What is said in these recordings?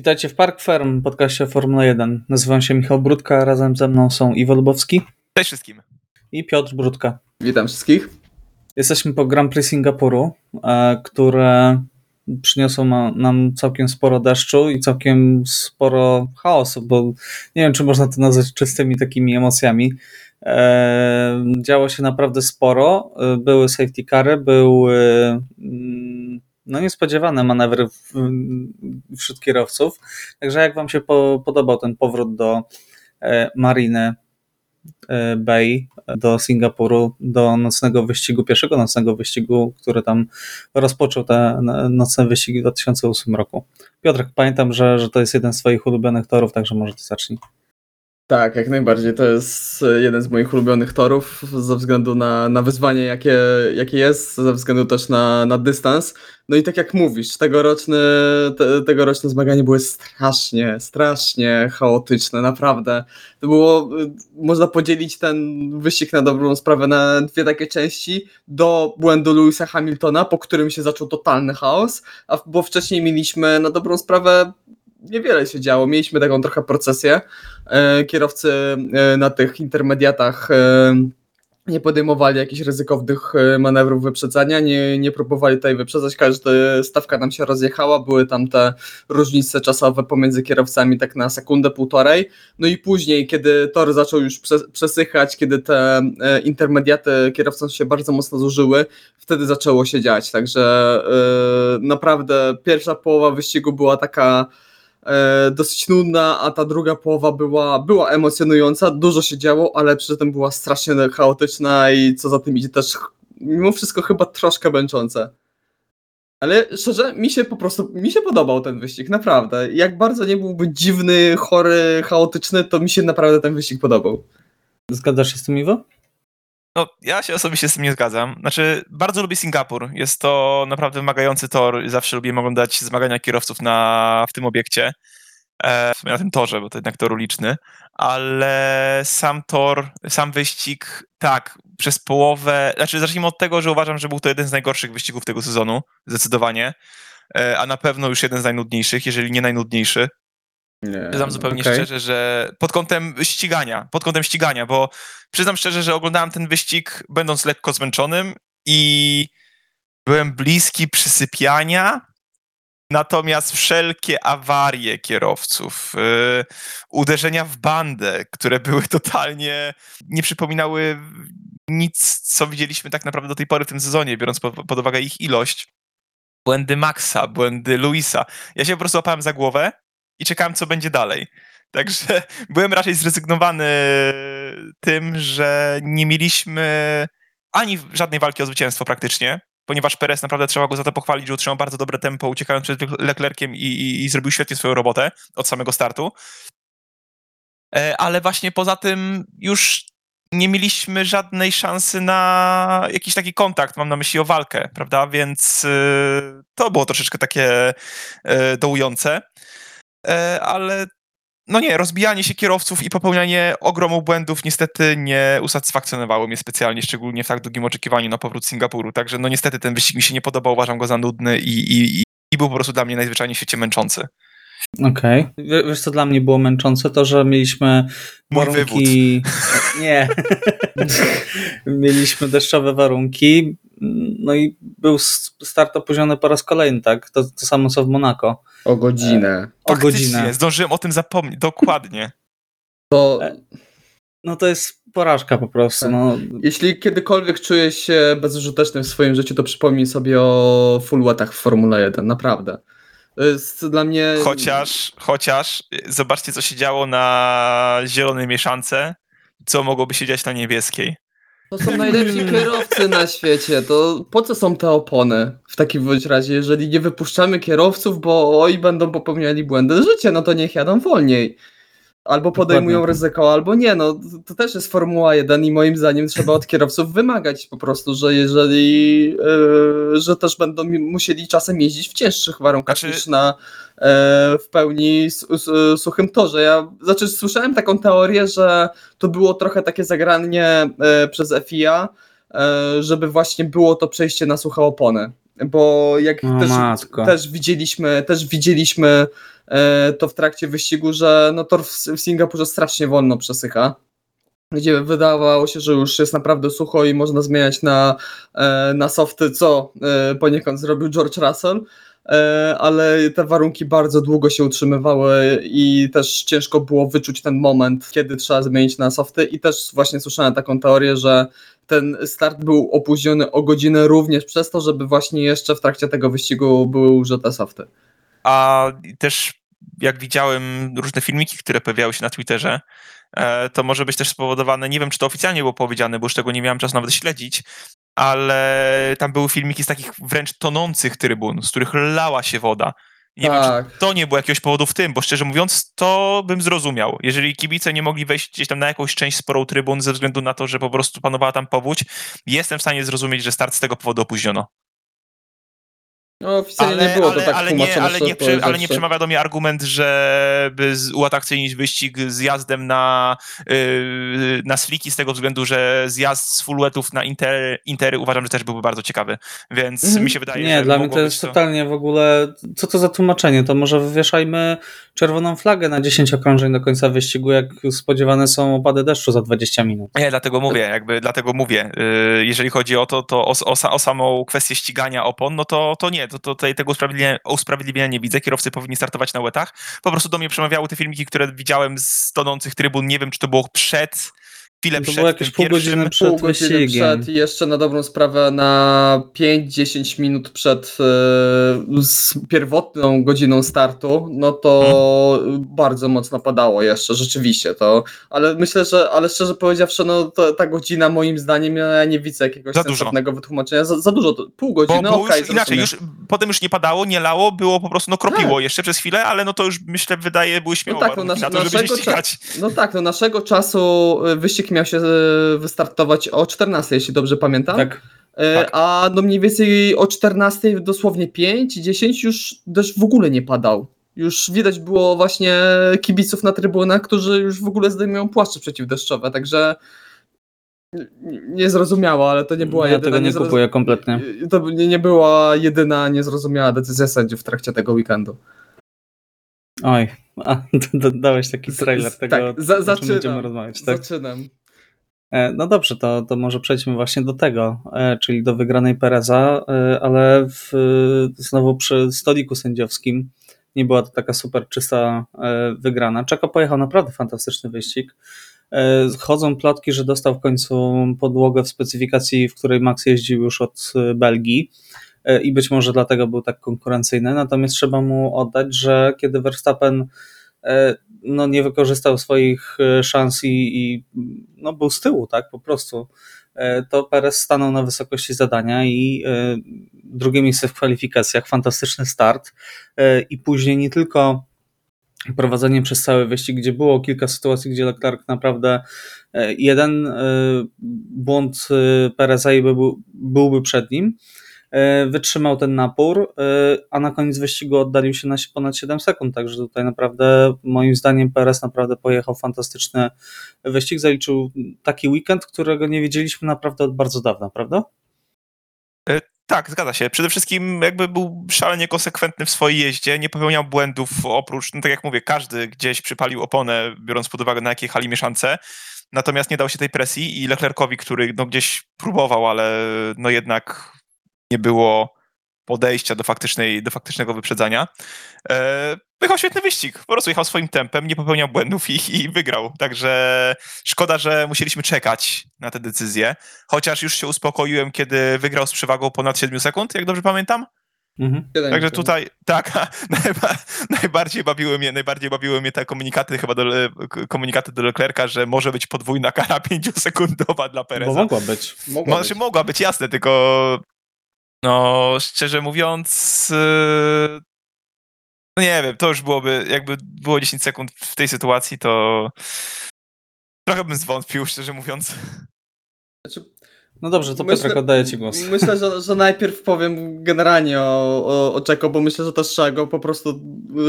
Witajcie w Park Ferm, podcaście Formuła 1. Nazywam się Michał Brudka, razem ze mną są Iwo Lubowski Cześć wszystkim. i Piotr Brudka. Witam wszystkich. Jesteśmy po Grand Prix Singapuru, e, które przyniosło nam całkiem sporo deszczu i całkiem sporo chaosu, bo nie wiem, czy można to nazwać czystymi takimi emocjami. E, Działo się naprawdę sporo. E, Były safety cary, były mm, no niespodziewane manewry wśród kierowców. Także jak wam się po, podobał ten powrót do e, Mariny e, Bay, do Singapuru, do nocnego wyścigu, pierwszego nocnego wyścigu, który tam rozpoczął te no- nocne wyścigi w 2008 roku. Piotrek, pamiętam, że, że to jest jeden z twoich ulubionych torów, także może ty zacznij. Tak, jak najbardziej. To jest e, jeden z moich ulubionych torów ze względu na, na wyzwanie, jakie, jakie jest, ze względu też na, na dystans. No i tak jak mówisz, tegoroczne, te, tegoroczne zmagania były strasznie, strasznie chaotyczne, naprawdę. To było, y, można podzielić ten wyścig na dobrą sprawę na dwie takie części. Do błędu Lewisa Hamiltona, po którym się zaczął totalny chaos, a bo wcześniej mieliśmy na dobrą sprawę niewiele się działo. Mieliśmy taką trochę procesję. E, Kierowcy e, na tych intermediatach e, nie podejmowali jakichś ryzykownych manewrów wyprzedzania, nie, nie próbowali tutaj wyprzedzać, każda stawka nam się rozjechała, były tam te różnice czasowe pomiędzy kierowcami tak na sekundę, półtorej, no i później, kiedy tor zaczął już prze- przesychać, kiedy te intermediaty kierowcom się bardzo mocno zużyły, wtedy zaczęło się dziać, także e, naprawdę pierwsza połowa wyścigu była taka e, dosyć nudna, a ta druga połowa była, była emocjonująca, dużo się działo, ale przy tym była strasznie chaotyczna i co za tym idzie też mimo wszystko chyba troszkę męczące. Ale szczerze, mi się po prostu, mi się podobał ten wyścig, naprawdę. Jak bardzo nie byłby dziwny, chory, chaotyczny, to mi się naprawdę ten wyścig podobał. Zgadzasz się z tym, Iwo? No, ja się osobiście z tym nie zgadzam. Znaczy, bardzo lubię Singapur. Jest to naprawdę wymagający tor. Zawsze lubię oglądać zmagania kierowców na, w tym obiekcie. E, na tym torze, bo to jednak tor uliczny. Ale sam tor, sam wyścig, tak, przez połowę. Znaczy, zacznijmy od tego, że uważam, że był to jeden z najgorszych wyścigów tego sezonu. Zdecydowanie. E, a na pewno już jeden z najnudniejszych, jeżeli nie najnudniejszy. Nie, Przyznam zupełnie okej. szczerze, że pod kątem ścigania, pod kątem ścigania, bo przyznam szczerze, że oglądałem ten wyścig będąc lekko zmęczonym i byłem bliski przysypiania, natomiast wszelkie awarie kierowców, yy, uderzenia w bandę, które były totalnie, nie przypominały nic, co widzieliśmy tak naprawdę do tej pory w tym sezonie, biorąc po, pod uwagę ich ilość. Błędy Maxa, błędy Luisa. Ja się po prostu łapałem za głowę i czekałem, co będzie dalej. Także byłem raczej zrezygnowany tym, że nie mieliśmy ani żadnej walki o zwycięstwo praktycznie, ponieważ Perez naprawdę trzeba go za to pochwalić, że utrzymał bardzo dobre tempo, uciekając przed Leclerciem i, i, i zrobił świetnie swoją robotę od samego startu. E, Ale właśnie poza tym już nie mieliśmy żadnej szansy na jakiś taki kontakt, mam na myśli o walkę, prawda? Więc y, to było troszeczkę takie y, dołujące. E, ale no nie, rozbijanie się kierowców i popełnianie ogromu błędów niestety nie usatysfakcjonowało mnie specjalnie, szczególnie w tak długim oczekiwaniu na powrót Singapuru. Także no niestety ten wyścig mi się nie podobał, uważam go za nudny i, i, i był po prostu dla mnie najzwyczajniej w świecie męczący. Okej. Wie- Wiesz, co dla mnie było męczące? To, że mieliśmy Mój warunki... Nie. mieliśmy deszczowe warunki, no i był start opóźniony po raz kolejny, tak? To, to samo co w Monako. O godzinę. O Faktycznie, godzinę. zdążyłem o tym zapomnieć, dokładnie. To E, No to jest porażka po prostu. Tak. No, jeśli kiedykolwiek czujesz się bezużyteczny w swoim życiu, to przypomnij sobie o full watach w Formule 1, naprawdę. To jest dla mnie... Chociaż, chociaż, zobaczcie co się działo na zielonej mieszance, co mogłoby się dziać na niebieskiej. To są najlepsi kierowcy na świecie, to po co są te opony w takim bądź razie, jeżeli nie wypuszczamy kierowców, bo oj będą popełniali błędy życie, no to niech jadą wolniej. Albo podejmują Dokładnie. ryzyko, albo nie, no to- też jest Formuła 1 i moim zdaniem trzeba od kierowców wymagać po prostu, że jeżeli, yy, że też będą musieli czasem jeździć w cięższych warunkach Znaczy- niż na e, w pełni suchym torze. Ja znaczy słyszałem taką teorię, że to było trochę takie zagranie e, przez FIA, żeby właśnie było to przejście na suche opony. bo jak O też, też widzieliśmy, też widzieliśmy to w trakcie wyścigu, że no tor w, Singapurze strasznie wolno przesycha. Gdzie wydawało się, że już jest naprawdę sucho i można zmieniać na, e, na softy, co e, poniekąd zrobił George Russell, e, ale te warunki bardzo długo się utrzymywały i też ciężko było wyczuć ten moment, kiedy trzeba zmienić na softy i też właśnie słyszałem taką teorię, że ten start był opóźniony o godzinę również przez to, żeby właśnie jeszcze w trakcie tego wyścigu były użyte softy. A też jak widziałem różne filmiki, które pojawiały się na Twitterze, e, to może być też spowodowane, nie wiem czy to oficjalnie było powiedziane, bo już tego nie miałem czasu nawet śledzić, ale tam były filmiki z takich wręcz tonących trybun, z których lała się woda. Nie wiem, tak. czy to nie było jakiegoś powodu w tym, bo szczerze mówiąc, to bym zrozumiał. Jeżeli kibice nie mogli wejść gdzieś tam na jakąś część sporą trybun ze względu na to, że po prostu panowała tam powódź, jestem w stanie zrozumieć, że start z tego powodu opóźniono. No, oficjalnie Ale, nie było ale, to tak ale, nie, ale, nie, prze- ale nie przemawia do mnie argument, żeby uatrakcyjnić wyścig zjazdem na, yy, na sliki z tego względu, że zjazd z fulletów na inter, intery uważam, że też byłby bardzo ciekawy, więc Mhm. mi się wydaje, Nie, że dla mnie to jest totalnie w ogóle. Co to za tłumaczenie? To może wywieszajmy czerwoną flagę na 10 okrążeń do końca wyścigu, jak spodziewane są opady deszczu za 20 minut. Nie, dlatego mówię, jakby dlatego mówię. Yy, jeżeli chodzi o to, to o, o, o samą kwestię ścigania opon, no to, to nie, to, tutaj tego usprawiedliwienia, usprawiedliwienia nie widzę. Kierowcy powinni startować na łetach. Po prostu do mnie przemawiały te filmiki, które widziałem z tonących trybun. Nie wiem, czy to było przed, chwilę To przed było jakieś pół godziny przed pół godziny przed i jeszcze na dobrą sprawę na 5-10 minut przed e, pierwotną godziną startu, no to bardzo mocno padało jeszcze, rzeczywiście to, ale myślę, że, ale szczerze powiedziawszy, no to, ta godzina moim zdaniem, ja nie widzę jakiegoś Za dużo. sensownego wytłumaczenia, za, za dużo, to, pół Bo godziny, było okej, już inaczej, już, potem już nie padało, nie lało, było po prostu, no kropiło Tak. jeszcze przez chwilę, ale no to już myślę, wydaje, były śmiało tak, no warunki nasz- na to, żeby się naszego ścigać. No tak, no naszego czasu e, miał się e, wystartować o 14, jeśli dobrze pamiętam. Tak. E, Tak. A no mniej więcej o 14, dosłownie 5, 10 już deszcz w ogóle nie padał. Już widać było właśnie kibiców na trybunach, którzy już w ogóle zdejmują płaszcze przeciwdeszczowe, także n- niezrozumiałe, ale to nie była ja jedyna tego nie niezroz- kupuję kompletnie. To nie, nie była jedyna niezrozumiała decyzja sędziów w trakcie tego weekendu. Oj, a, dałeś taki trailer tego, tak, za- zaczynam. będziemy rozmawiać. Tak? Zaczynam. E, No dobrze, to, to może przejdźmy właśnie do tego, e, czyli do wygranej Pereza, e, ale w, znowu przy stoliku sędziowskim nie była to taka super czysta wygrana. Czeko pojechał naprawdę fantastyczny wyścig. Chodzą plotki, że dostał w końcu podłogę w specyfikacji, w której Max jeździł już od Belgii i być może dlatego był tak konkurencyjny. Natomiast trzeba mu oddać, że kiedy Verstappen no, nie wykorzystał swoich e, szans i, i no, był z tyłu, tak, po prostu, e, to Perez stanął na wysokości zadania i e, drugie miejsce w kwalifikacjach, fantastyczny start. I później nie tylko prowadzenie przez cały wyścig, gdzie było kilka sytuacji, gdzie Leclerc naprawdę jeden błąd Pereza byłby przed nim, wytrzymał ten napór, e, a na koniec wyścigu oddalił się na ponad 7 sekund, także tutaj naprawdę moim zdaniem Perez naprawdę pojechał fantastyczny wyścig, zaliczył taki weekend, którego nie widzieliśmy naprawdę od bardzo dawna, prawda? Tak, zgadza się. Przede wszystkim jakby był szalenie konsekwentny w swojej jeździe, nie popełniał błędów oprócz, no tak jak mówię, każdy gdzieś przypalił oponę, biorąc pod uwagę na jakiej hali mieszance, natomiast nie dał się tej presji i Leclercowi, który no gdzieś próbował, ale no jednak nie było podejścia do, faktycznej, do faktycznego wyprzedzania. E, wyjechał świetny wyścig, po prostu jechał swoim tempem, nie popełniał błędów i, i wygrał. Także szkoda, że musieliśmy czekać na tę decyzję. Chociaż już się uspokoiłem, kiedy wygrał z przewagą ponad 7 sekund, jak dobrze pamiętam. Mhm. Także tutaj, tak, najba, najbardziej bawiły mnie, najbardziej bawiły mnie te komunikaty chyba do, komunikaty do Leclerca, że może być podwójna kara 5-sekundowa dla Bo Pereza. mogła być. Mogła Może być. mogła być jasne, tylko no szczerze mówiąc no nie wiem, to już byłoby, jakby było 10 sekund w tej sytuacji, to trochę bym zwątpił, szczerze mówiąc. Znaczy, No dobrze, to Myślę- Piotrek, oddaję ci głos. Myślę, że, że najpierw powiem generalnie o, o, o Czeko, bo myślę, że też trzeba go po prostu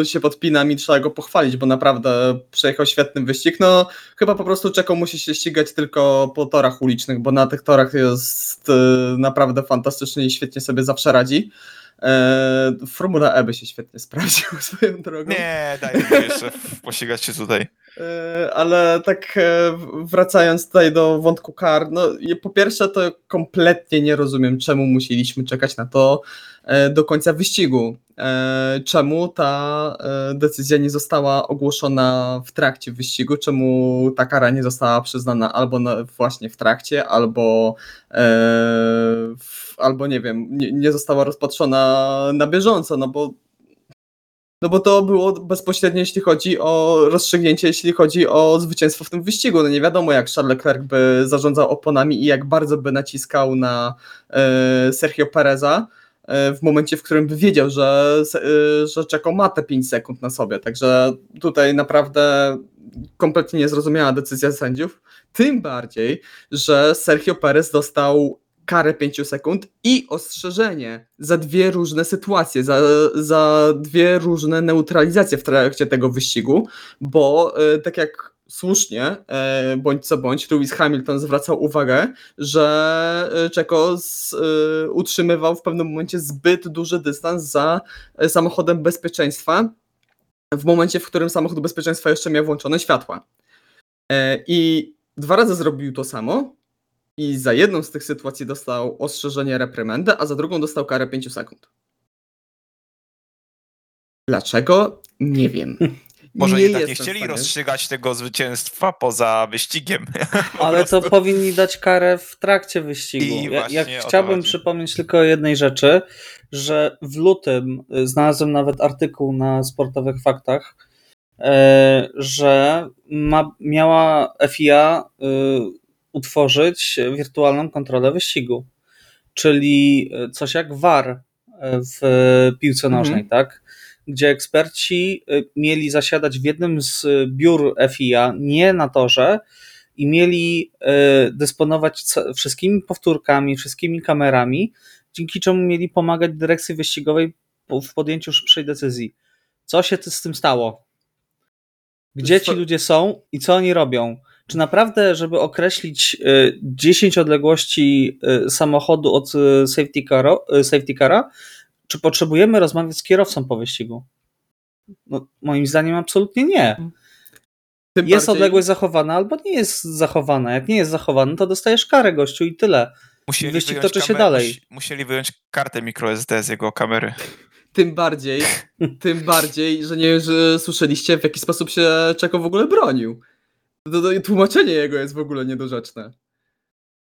się podpinam i trzeba go pochwalić, bo naprawdę przejechał świetny wyścig. No chyba po prostu Czeko musi się ścigać tylko po torach ulicznych, bo na tych torach jest e, naprawdę fantastycznie i świetnie sobie zawsze radzi. E, Formula E by się świetnie sprawdził swoją drogą. Nie, daj mi jeszcze pościgać się tutaj. E, Ale tak e, wracając tutaj do wątku kar, no po pierwsze to kompletnie nie rozumiem, czemu musieliśmy czekać na to e, do końca wyścigu. Czemu ta decyzja nie została ogłoszona w trakcie wyścigu, czemu ta kara nie została przyznana albo właśnie w trakcie, albo, albo nie wiem, nie została rozpatrzona na bieżąco, no bo no bo to było bezpośrednio, jeśli chodzi o rozstrzygnięcie, jeśli chodzi o zwycięstwo w tym wyścigu. No nie wiadomo, jak Charles Leclerc by zarządzał oponami i jak bardzo by naciskał na e, Sergio Pereza e, w momencie, w którym by wiedział, że, e, że Czeko ma te 5 sekund na sobie. Także tutaj naprawdę kompletnie niezrozumiała decyzja sędziów. Tym bardziej, że Sergio Perez dostał karę 5 sekund i ostrzeżenie za dwie różne sytuacje, za, za dwie różne neutralizacje w trakcie tego wyścigu, bo e, tak jak słusznie, e, bądź co bądź, Lewis Hamilton zwracał uwagę, że e, Czeko utrzymywał w pewnym momencie zbyt duży dystans za samochodem bezpieczeństwa, w momencie, w którym samochód bezpieczeństwa jeszcze miał włączone światła. I dwa razy zrobił to samo, i za jedną z tych sytuacji dostał ostrzeżenie reprymendę, a za drugą dostał karę 5 sekund. Dlaczego? Nie wiem. Może nie jednak nie chcieli stanie- rozstrzygać tego zwycięstwa poza wyścigiem. Ale to powinni dać karę w trakcie wyścigu. Ja, jak chciałbym przypomnieć tylko o jednej rzeczy, że w lutym y, znalazłem nawet artykuł na sportowych faktach, e, że ma, miała FIA y, utworzyć wirtualną kontrolę wyścigu, czyli y, coś jak VAR y, w piłce Mhm. nożnej, tak? Gdzie eksperci mieli zasiadać w jednym z biur FIA, nie na torze, i mieli dysponować wszystkimi powtórkami, wszystkimi kamerami, dzięki czemu mieli pomagać dyrekcji wyścigowej w podjęciu szybszej decyzji. Co się z tym stało? Gdzie ci ludzie są i co oni robią? Czy naprawdę, żeby określić y, 10 odległości y, samochodu od y, safety, caro, y, safety cara, czy potrzebujemy rozmawiać z kierowcą po wyścigu? No, moim zdaniem absolutnie nie. Tym Jest bardziej- odległość zachowana albo nie jest zachowana. Jak nie jest zachowana, to dostajesz karę gościu i tyle. Musieli Wyścig toczy się kamer- dalej. musi- Musieli wyjąć kartę microSD z jego kamery. Tym bardziej, tym bardziej, że nie wiem, że słyszeliście, w jaki sposób się Czeko w ogóle bronił. Tłumaczenie jego jest w ogóle niedorzeczne.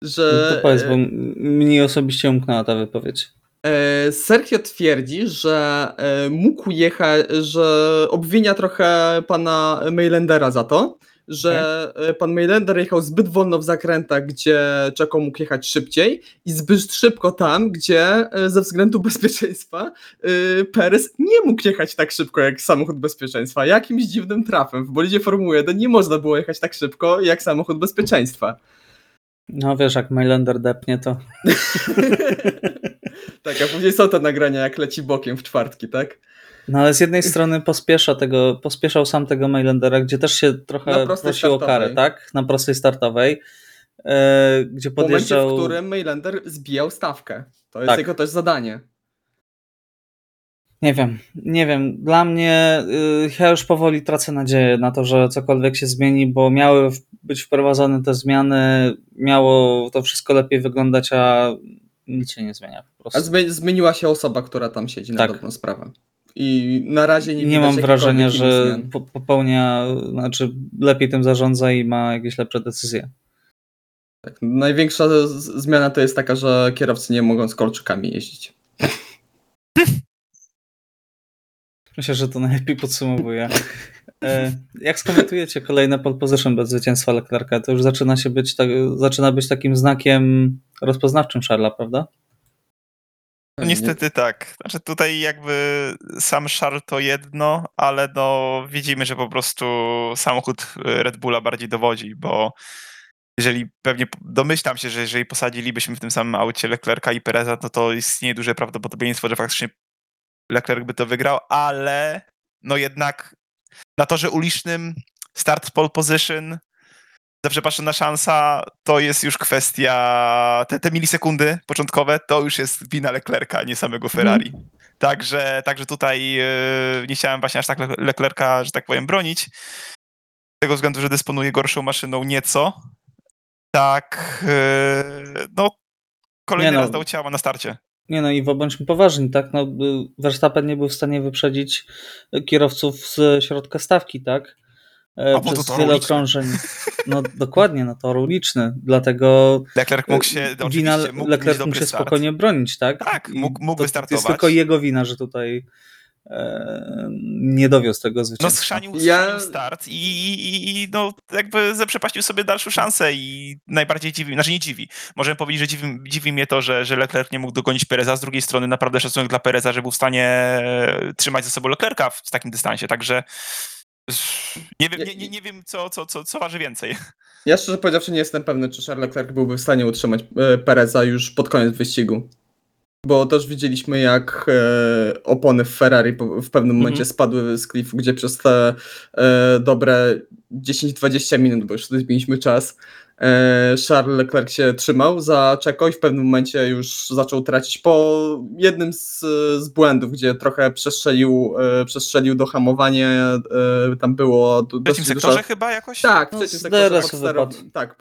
Że, No to powiedz, bo m- mnie osobiście umknęła ta wypowiedź. E, Sergio twierdzi, że e, mógł jechać, że obwinia trochę pana Mailendera za to, że e, pan Mailender jechał zbyt wolno w zakrętach, gdzie Czeko mógł jechać szybciej i zbyt szybko tam, gdzie e, ze względu bezpieczeństwa e, Perez nie mógł jechać tak szybko jak samochód bezpieczeństwa. Jakimś dziwnym trafem w bolidzie Formuły 1 nie można było jechać tak szybko jak samochód bezpieczeństwa. No wiesz, jak Mailander depnie, to tak, a później są te nagrania jak leci bokiem w czwartki, tak? No ale z jednej strony pospiesza tego, pospieszał sam tego Mailandera, gdzie też się Na trochę prostej prosił o karę, tak? Na prostej startowej. E, gdzie W momencie, podjeżdżał. w którym Mailender zbijał stawkę. To jest Tak. jego też zadanie. Nie wiem, nie wiem. Dla mnie y, ja już powoli tracę nadzieję na to, że cokolwiek się zmieni, bo miały być wprowadzone te zmiany, miało to wszystko lepiej wyglądać, a nic się nie zmienia po A prostu. zmi- zmieniła się osoba, która tam siedzi na Tak. dobrą sprawę. I na razie nie, Nie, mam wrażenia, że po, popełnia, znaczy lepiej tym zarządza i ma jakieś lepsze decyzje. Tak. Największa zmiana to jest taka, że kierowcy nie mogą z kolczykami jeździć. Myślę, że to najlepiej podsumowuje. Jak skomentujecie kolejne pole position bez zwycięstwa Leclerca? To już zaczyna się być, tak, zaczyna być takim znakiem rozpoznawczym Charlesa, prawda? No niestety tak. Znaczy tutaj jakby sam Charles to jedno, ale no widzimy, że po prostu samochód Red Bulla bardziej dowodzi, bo jeżeli pewnie domyślam się, że jeżeli posadzilibyśmy w tym samym aucie Leclerca i Pereza, no to istnieje duże prawdopodobieństwo, że faktycznie Leclerc by to wygrał, ale no jednak na torze ulicznym start pole position zawsze patrzona szansa, to jest już kwestia, te, te milisekundy początkowe, to już jest wina Leclerca, nie samego Ferrari. Mhm. Także, także tutaj yy, nie chciałem właśnie aż tak Le- Leclerca, że tak powiem, bronić. Z tego względu, że dysponuje gorszą maszyną nieco. Tak, yy, no kolejny Nie no. raz dał ciała na starcie. Nie no i bądźmy poważni, tak? No, Verstappen nie był w stanie wyprzedzić kierowców z środka stawki, tak? E, A to Przez tor wiele okrążeń. No dokładnie, no tor uliczny. Dlatego Leclerc mógł się, y, wina oczywiście mógł Leclerc mógł się start. spokojnie bronić, tak? Tak, mógł- mógł to, to wystartować. jest tylko jego wina, że tutaj e, nie dowiózł tego No zwycięstwa. schrzanił, Ja- start i, i, i no jakby zaprzepaścił sobie dalszą szansę i najbardziej dziwi, znaczy nie dziwi, możemy powiedzieć, że dziwi, dziwi mnie to, że, że Leclerc nie mógł dogonić Pereza, z drugiej strony naprawdę szacunek dla Pereza, że był w stanie e, trzymać ze sobą Leclerca w takim dystansie, także nie wiem, nie, nie, nie wiem co, co, co, co waży więcej. Ja szczerze powiedziawszy nie jestem pewny, czy Charles Leclerc byłby w stanie utrzymać e, Pereza już pod koniec wyścigu. Bo też widzieliśmy, jak e, opony w Ferrari po- w pewnym momencie Mhm. spadły z klifu, gdzie przez te e, dobre 10-20 minut, bo już wtedy mieliśmy czas, Charles Leclerc się trzymał za Czeko i w pewnym momencie już zaczął tracić po jednym z, z błędów, gdzie trochę przestrzelił, e, przestrzelił do hamowania, e, tam było W trzecim sektorze chyba jakoś? tak, w No, trzecim z sektorze DRS-u podsterow- wypadł. Tak,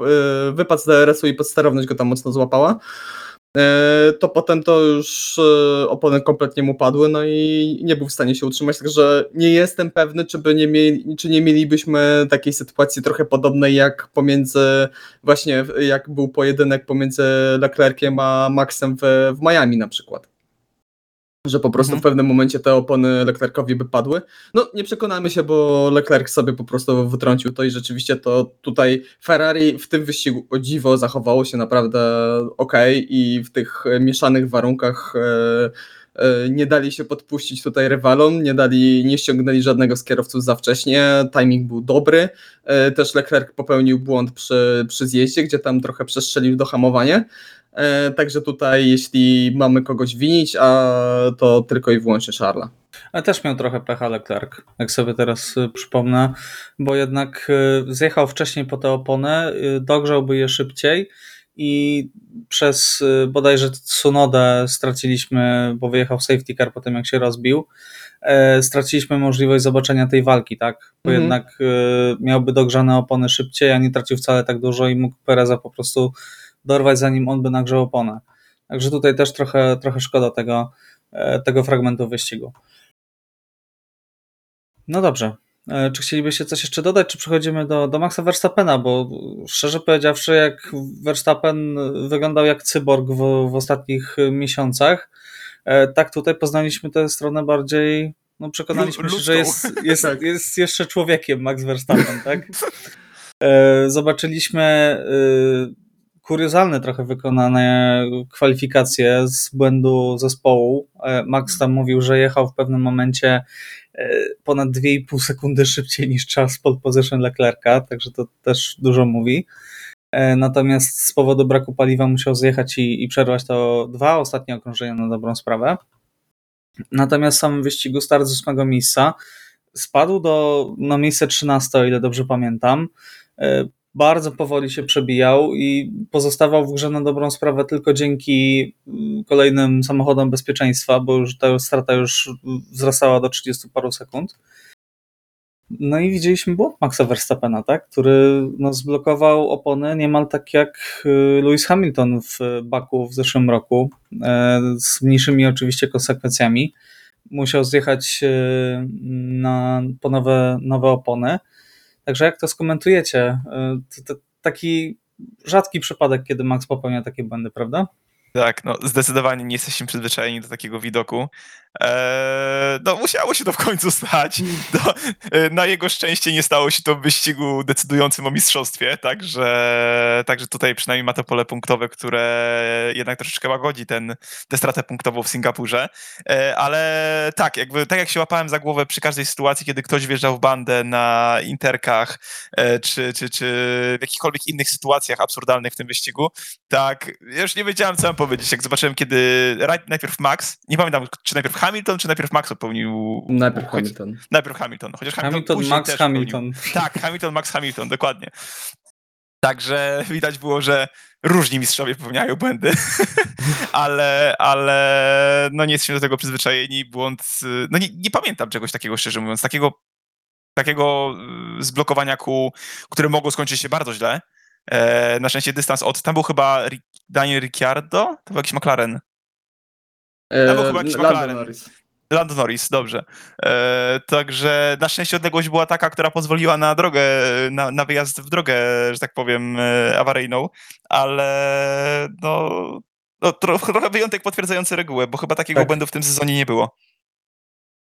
wypadł z DRS-u i podsterowność go tam mocno złapała. Y, To potem to już y, opony kompletnie mu padły, no i nie był w stanie się utrzymać, także nie jestem pewny, czy, by nie mieli, czy nie mielibyśmy takiej sytuacji trochę podobnej jak pomiędzy, właśnie jak był pojedynek pomiędzy Leclerciem a Maxem w, w Miami na przykład. Że po prostu Mhm. w pewnym momencie te opony Leclercowi by padły. No nie przekonamy się, bo Leclerc sobie po prostu wytrącił to i rzeczywiście to tutaj Ferrari w tym wyścigu o dziwo zachowało się naprawdę ok i w tych mieszanych warunkach e, e, nie dali się podpuścić tutaj rywalom, nie dali, nie ściągnęli żadnego z kierowców za wcześnie, timing był dobry, e, też Leclerc popełnił błąd przy, przy zjeździe, gdzie tam trochę przestrzelił do hamowania, Także tutaj, jeśli mamy kogoś winić, a to tylko i wyłącznie Charla. Ale też miał trochę pecha Leclerc, jak sobie teraz y, przypomnę, bo jednak y, zjechał wcześniej po te opony, y, dogrzałby je szybciej i przez bodajże Tsunodę straciliśmy, bo wyjechał w safety car po tym jak się rozbił, e, straciliśmy możliwość zobaczenia tej walki, tak? Bo Mhm. jednak miałby dogrzane opony szybciej, a nie tracił wcale tak dużo i mógł Pereza po prostu dorwać zanim on by nagrzał oponę. Także tutaj też trochę, trochę szkoda tego, e, tego fragmentu wyścigu. No dobrze. E, Czy chcielibyście coś jeszcze dodać, czy przechodzimy do, do Maxa Verstappena? Bo szczerze powiedziawszy, jak Verstappen wyglądał jak cyborg w, w ostatnich miesiącach, e, tak tutaj poznaliśmy tę stronę bardziej. No, przekonaliśmy się, że jest, jest, Tak. jest jeszcze człowiekiem Max Verstappen, tak? Zobaczyliśmy e, kuriozalne trochę wykonane kwalifikacje z błędu zespołu. E, Max tam mówił, że jechał w pewnym momencie e, ponad 2,5 sekundy szybciej niż czas pole position Leclerca, także to też dużo mówi. E, Natomiast z powodu braku paliwa musiał zjechać i, i przerwać to dwa ostatnie okrążenia na dobrą sprawę. Natomiast w samym wyścigu start z ósmego miejsca spadł do na miejsce 13, o ile dobrze pamiętam. Bardzo powoli się przebijał i pozostawał w grze na dobrą sprawę tylko dzięki mm, kolejnym samochodom bezpieczeństwa, bo już ta strata już wzrastała do 30 paru sekund. No i widzieliśmy błąd Maxa Verstappena, tak? który no, zblokował opony niemal tak jak y, Lewis Hamilton w Baku w zeszłym roku, e, z mniejszymi oczywiście konsekwencjami. Musiał zjechać y, na, po nowe, nowe opony. Także jak to skomentujecie? Y, To, to taki rzadki przypadek, kiedy Max popełnia takie błędy, prawda? Tak, no zdecydowanie nie jesteśmy przyzwyczajeni do takiego widoku. Eee, no, musiało się to w końcu stać. No, na jego szczęście nie stało się to w wyścigu decydującym o mistrzostwie, także, także tutaj przynajmniej ma to pole punktowe, które jednak troszeczkę łagodzi ten, tę stratę punktową w Singapurze. E, ale tak, jakby, tak jak się łapałem za głowę przy każdej sytuacji, kiedy ktoś wjeżdżał w bandę na interkach, e, czy, czy, czy w jakichkolwiek innych sytuacjach absurdalnych w tym wyścigu, tak, ja już nie wiedziałem, co mam powiedzieć, jak zobaczyłem, kiedy najpierw Max, nie pamiętam, czy najpierw Hamilton, czy najpierw Max popełnił... Najpierw choć, Hamilton. Najpierw Hamilton, chociaż Hamilton, Hamilton Max też Hamilton. Popełnił. Tak, Hamilton, Max Hamilton, dokładnie. Także widać było, że różni mistrzowie popełniają błędy, ale, ale no nie jesteśmy do tego przyzwyczajeni. Błąd, no nie, nie pamiętam czegoś takiego, szczerze mówiąc, takiego, takiego y, zblokowania kół, które mogło skończyć się bardzo źle. E, na szczęście dystans od, tam był chyba Daniel Ricciardo, to był jakiś McLaren. Tam był chyba jakiś McLaren. Norris. Lando Norris, dobrze. E, także na szczęście odległość była taka, która pozwoliła na drogę, na, na wyjazd w drogę, że tak powiem, e, awaryjną, ale no, no trochę, trochę wyjątek potwierdzający regułę, bo chyba takiego Tak. błędu w tym sezonie nie było.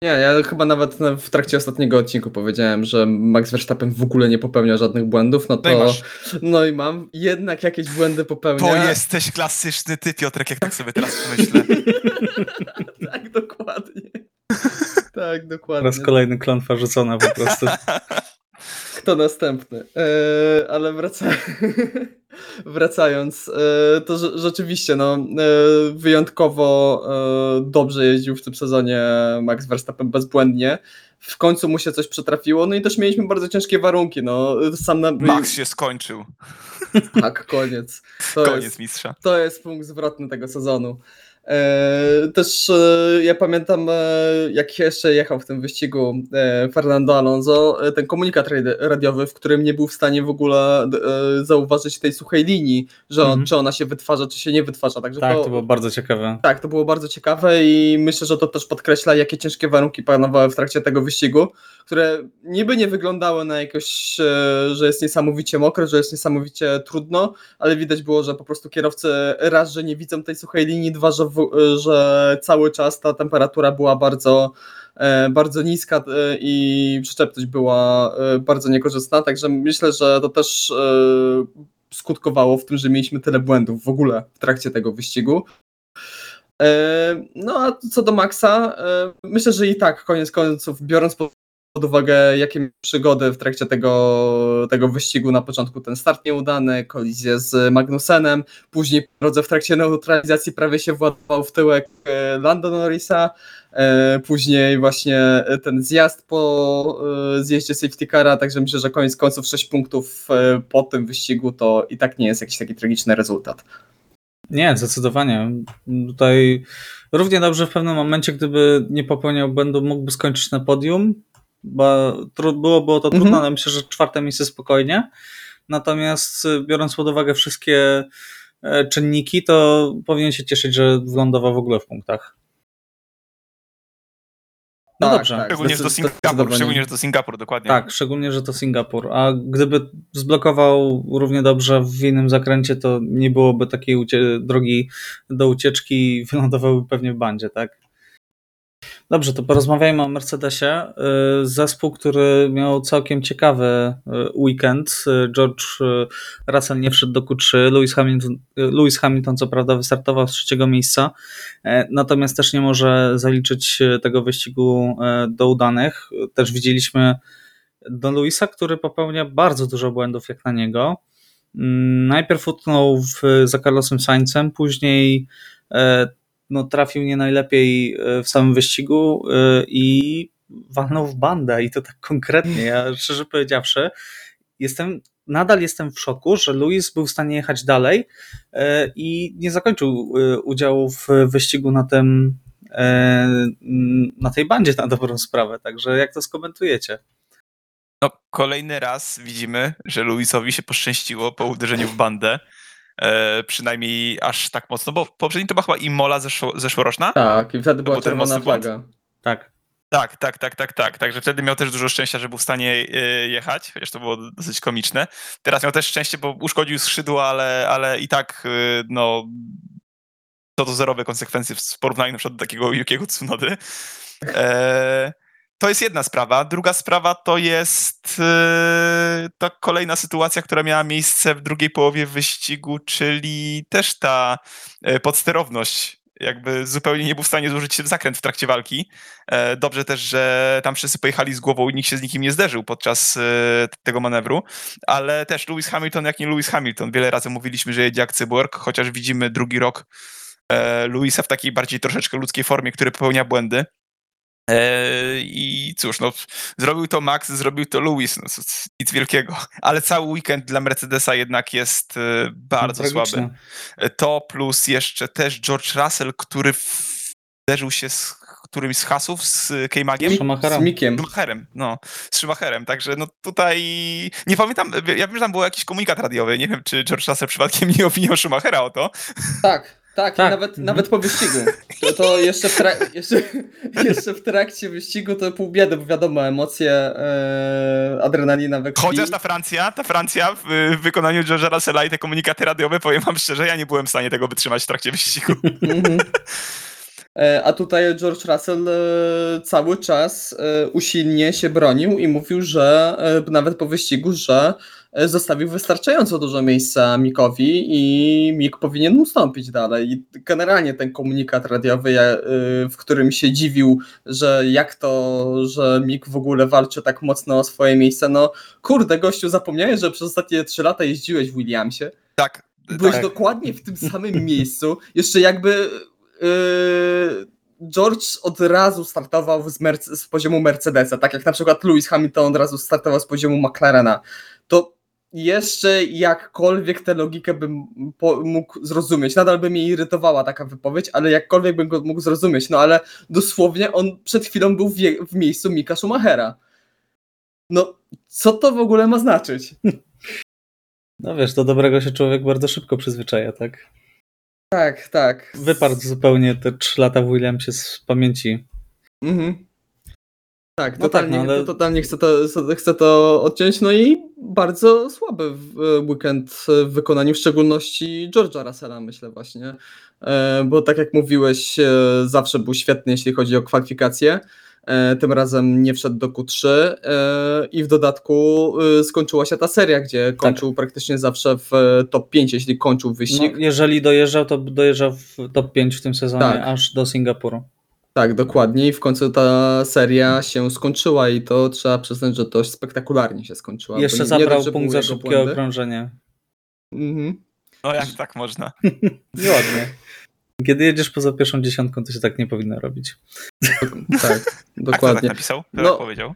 Nie, ja chyba nawet na- w trakcie ostatniego odcinku powiedziałem, że Max Verstappen w ogóle nie popełnia żadnych błędów, no No i to masz. no i mam, jednak jakieś błędy popełnia. To jesteś klasyczny ty, Piotrek, jak tak sobie teraz myślę. tak, dokładnie. tak, Po dokładnie. raz kolejny klątwa rzucona po prostu. Kto następny? E, ale wraca... wracając, e, to rze- rzeczywiście no, e, wyjątkowo dobrze jeździł w tym sezonie Max Verstappen bezbłędnie. W końcu mu się coś przytrafiło, no i też mieliśmy bardzo ciężkie warunki. No, sam na... Max się skończył. Tak, koniec. To Koniec jest, mistrza. to jest punkt zwrotny tego sezonu. E, też e, ja pamiętam, e, jak jeszcze jechał w tym wyścigu Fernando Alonso, ten komunikat radi- radiowy, w którym nie był w stanie w ogóle zauważyć tej suchej linii, że on, Mhm. czy ona się wytwarza, czy się nie wytwarza. Także Tak, to, to było bardzo ciekawe. tak, to było bardzo ciekawe i myślę, że to też podkreśla, jakie ciężkie warunki panowały w trakcie tego wyścigu, które niby nie wyglądały na jakoś, że jest niesamowicie mokre, że jest niesamowicie trudno, ale widać było, że po prostu kierowcy raz, że nie widzą tej suchej linii, dwa, że, w, że cały czas ta temperatura była bardzo, e, bardzo niska e, i przyczepność była e, bardzo niekorzystna, także myślę, że to też skutkowało w tym, że mieliśmy tyle błędów w ogóle w trakcie tego wyścigu. No a co do Maxa, myślę, że i tak, koniec końców, biorąc pod uwagę, jakie przygody w trakcie tego, tego wyścigu, na początku ten start nieudany, kolizję z Magnusenem, później po drodze w trakcie neutralizacji prawie się władował w tyłek e, Lando Norrisa, e, później właśnie ten zjazd po e, zjeździe safety cara, także myślę, że koniec końców 6 punktów po tym wyścigu to i tak nie jest jakiś taki tragiczny rezultat. Nie, zdecydowanie. Tutaj równie dobrze w pewnym momencie, gdyby nie popełniał błędu, mógłby skończyć na podium, bo tru- było, było to Mhm. trudne, ale myślę, że czwarte miejsce spokojnie. Natomiast y, biorąc pod uwagę wszystkie e, czynniki, to powinien się cieszyć, że wylądował w ogóle w punktach. No Tak, dobrze. tak. Szczególnie, że to Singapur, szczególnie, że to Singapur, dokładnie. Tak, szczególnie, że to Singapur. A gdyby zblokował równie dobrze w innym zakręcie, to nie byłoby takiej ucie- drogi do ucieczki i wylądowałby pewnie w bandzie, tak? Dobrze, to porozmawiajmy o Mercedesie. Y, Zespół, który miał całkiem ciekawy y, weekend. Y, George Russell nie wszedł do Q3. Lewis Hamilton, Lewis Hamilton co prawda wystartował z trzeciego miejsca, natomiast też nie może zaliczyć tego wyścigu do udanych. Też widzieliśmy do Luisa, który popełnia bardzo dużo błędów jak na niego. Mm, Najpierw utknął w, za Carlosem Saincem, później no, trafił nie najlepiej e, w samym wyścigu e, i walnął w bandę i to tak konkretnie. Ja szczerze powiedziawszy, jestem, nadal jestem w szoku, że Luis był w stanie jechać dalej e, i nie zakończył udziału w wyścigu na tym na tej bandzie na dobrą sprawę. Także jak to skomentujecie? No, kolejny raz widzimy, że Luisowi się poszczęściło po uderzeniu w bandę. E, przynajmniej aż tak mocno, bo poprzedni to była chyba Imola zeszło, zeszłoroczna. Tak, i wtedy była był czerwona błąd. flaga. Tak. Tak, tak, tak, tak, tak. Także wtedy miał też dużo szczęścia, że był w stanie e, jechać, chociaż to było dosyć komiczne. Teraz miał też szczęście, bo uszkodził skrzydło, ale, ale i tak e, no, to to zerowe konsekwencje w porównaniu na przykład do takiego Yukiego Tsunody. E, to jest jedna sprawa. Druga sprawa to jest e, ta kolejna sytuacja, która miała miejsce w drugiej połowie wyścigu, czyli też ta e, podsterowność. Jakby zupełnie nie był w stanie złożyć się w zakręt w trakcie walki. E, Dobrze też, że tam wszyscy pojechali z głową i nikt się z nikim nie zderzył podczas e, tego manewru, ale też Lewis Hamilton jak nie Lewis Hamilton. Wiele razy mówiliśmy, że jedzie jak cyborg, chociaż widzimy drugi rok e, Louisa w takiej bardziej troszeczkę ludzkiej formie, który popełnia błędy. E, I cóż, no, zrobił to Max, zrobił to Lewis, no, nic wielkiego. Ale cały weekend dla Mercedesa jednak jest e, bardzo Tragiczne. słaby. E, To plus jeszcze też George Russell, który zderzył się z którymś z hasów, z. Schumacherem. Z Mikiem. Schumacherem, no, z Schumacherem, także no tutaj nie pamiętam, ja wiem, że tam był jakiś komunikat radiowy, nie wiem, czy George Russell przypadkiem nie obwiniał Schumachera o to, Tak, tak, Tak. I nawet, Mhm. nawet po wyścigu. To, to jeszcze, w trak- jeszcze, jeszcze w trakcie wyścigu to pół biedy, bo wiadomo, emocje, e, adrenalina we krwi. chociaż ta Francja, ta Francja w, w wykonaniu George'a Russella i te komunikaty radiowe, powiem wam szczerze, ja nie byłem w stanie tego wytrzymać w trakcie wyścigu. Mhm. E, A tutaj George Russell e, cały czas e, usilnie się bronił i mówił, że nawet po wyścigu, że zostawił wystarczająco dużo miejsca Mikowi i Mik powinien ustąpić dalej. I generalnie ten komunikat radiowy, w którym się dziwił, że jak to, że Mik w ogóle walczy tak mocno o swoje miejsce, no kurde, gościu, zapomniałeś, że przez ostatnie trzy lata jeździłeś w Williamsie? Tak, Byłeś Tak. dokładnie w tym samym miejscu. Jeszcze jakby George od razu startował z, Merce- z poziomu Mercedesa, tak jak na przykład Lewis Hamilton od razu startował z poziomu McLarena. To jeszcze jakkolwiek tę logikę bym mógł zrozumieć. Nadal by mnie irytowała taka wypowiedź, ale jakkolwiek bym go mógł zrozumieć. No ale dosłownie on przed chwilą był w, w miejscu Mika Schumachera. No, co to w ogóle ma znaczyć? No wiesz, do dobrego się człowiek bardzo szybko przyzwyczaja, tak? Tak, tak. Wyparł zupełnie te trzy lata w Williamsie z pamięci. Mhm. Tak, No totalnie, tak, no ale- to, totalnie chcę, to, chcę to odciąć. No i bardzo słaby e, weekend w wykonaniu, w szczególności George'a Russella, myślę właśnie. E, Bo tak jak mówiłeś, e, zawsze był świetny, jeśli chodzi o kwalifikacje. E, Tym razem nie wszedł do Q3 e, i w dodatku e, skończyła się ta seria, gdzie kończył praktycznie zawsze w top 5, jeśli kończył No, wyścig. jeżeli dojeżdżał, to dojeżdżał w top 5 w tym sezonie, Tak. aż do Singapuru. Tak, dokładnie. I w końcu ta seria się skończyła i to trzeba przyznać, że dość spektakularnie się skończyła. Jeszcze nie- nie zabrał że punkt za szybkie błędy. okrążenie. Mhm. no jak tak można. Nieładnie. Kiedy jedziesz poza pierwszą dziesiątką, to się tak nie powinno robić. Tak, A kto tak dokładnie. napisał? Kto No. tak powiedział?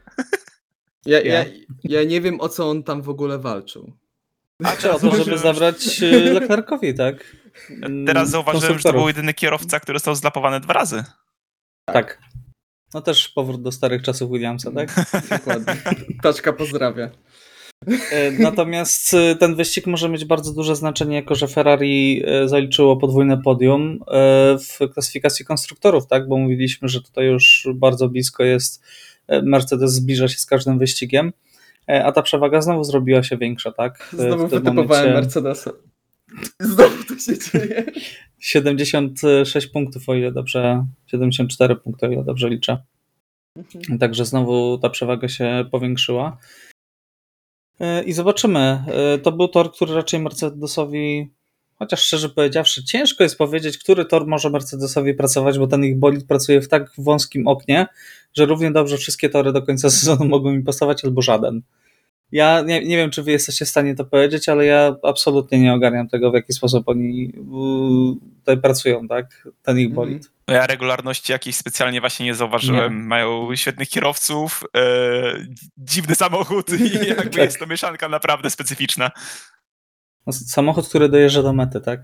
Ja, ja, Ja. nie wiem, o co on tam w ogóle walczył. A Czy o to, żeby zabrać y, Leclercowi, tak? teraz zauważyłem, że to był jedyny kierowca, który został zlapowany dwa razy. Tak. No też powrót do starych czasów Williamsa, tak? Dokładnie. Taczka pozdrawia. E, Natomiast e, ten wyścig może mieć bardzo duże znaczenie, jako że Ferrari e, zaliczyło podwójne podium w klasyfikacji konstruktorów, tak? Bo mówiliśmy, że tutaj już bardzo blisko jest Mercedes zbliża się z każdym wyścigiem, a ta przewaga znowu zrobiła się większa, tak? Znowu wytypowałem momencie Mercedesa. Znowu to się dzieje. 76 punktów, o ile dobrze, 74 punkty, o ile dobrze liczę. Także znowu ta przewaga się powiększyła. E, I zobaczymy. E, To był tor, który raczej Mercedesowi, chociaż szczerze powiedziawszy, ciężko jest powiedzieć, który tor może Mercedesowi pracować, bo ten ich bolid pracuje w tak wąskim oknie, że równie dobrze wszystkie tory do końca sezonu mogą im pasować albo żaden. Ja nie, nie wiem, czy wy jesteście w stanie to powiedzieć, ale ja absolutnie nie ogarniam tego, w jaki sposób oni tutaj pracują, tak? Ten ich bolid. No ja regularności jakiejś specjalnie właśnie nie zauważyłem. Mają świetnych kierowców, e, dziwny samochód i jakby Tak. jest to mieszanka naprawdę specyficzna. No, samochód, który dojeżdża do mety, tak?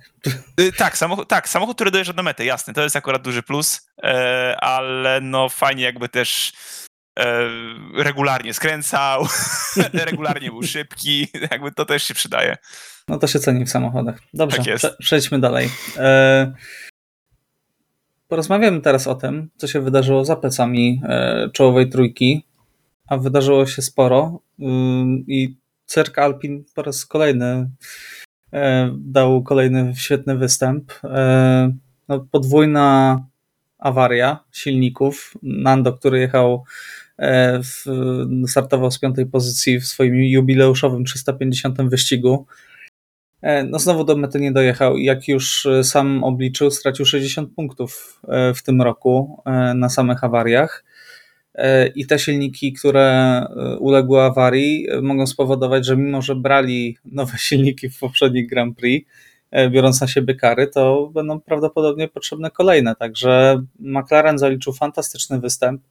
Y, Tak, samochód, tak, samochód, który dojeżdża do mety, jasne, to jest akurat duży plus, e, ale no fajnie jakby też e, regularnie skręcał, regularnie był szybki, jakby to też się przydaje. No to się ceni w samochodach. Dobrze, Tak jest. prze- przejdźmy dalej. E, porozmawiamy teraz o tym, co się wydarzyło za plecami e, czołowej trójki, a wydarzyło się sporo i Cyrk Alpin po raz kolejny e, dał kolejny świetny występ. E, no, podwójna awaria silników. Nando, który jechał w, startował z piątej pozycji w swoim jubileuszowym 350 wyścigu. E, no znowu do mety nie dojechał i jak już sam obliczył, stracił 60 punktów e, w tym roku na samych awariach. I te silniki, które uległy awarii, mogą spowodować, że mimo, że brali nowe silniki w poprzednich Grand Prix, E, biorąc na siebie kary, to będą prawdopodobnie potrzebne kolejne. Także McLaren zaliczył fantastyczny występ.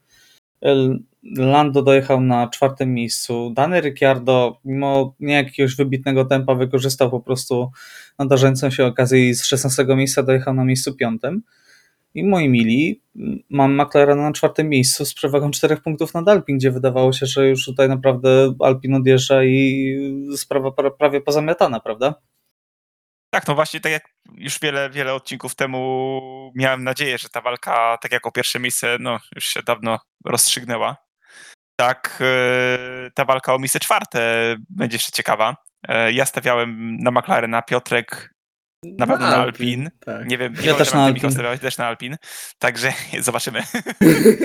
Lando dojechał na czwartym miejscu. Dany Ricciardo, mimo nie jakiegoś wybitnego tempa, wykorzystał po prostu nadarzającą się okazję i z 16 miejsca dojechał na miejscu piątym. I moi mili, mam McLaren na czwartym miejscu z przewagą czterech punktów nad Alpin, gdzie wydawało się, że już tutaj naprawdę Alpin odjeżdża i sprawa prawie pozamiatana, prawda? Tak, no właśnie tak jak już wiele, wiele odcinków temu miałem nadzieję, że ta walka, tak jak o pierwsze miejsce, no już się dawno rozstrzygnęła. Tak, e, ta walka o miejsce czwarte będzie jeszcze ciekawa. E, ja stawiałem na McLaren, na Piotrek na pewno na Alpin. Alpin. Tak. Nie wiem, ja też na Alpin. Stawiałeś też na Alpin. Także zobaczymy.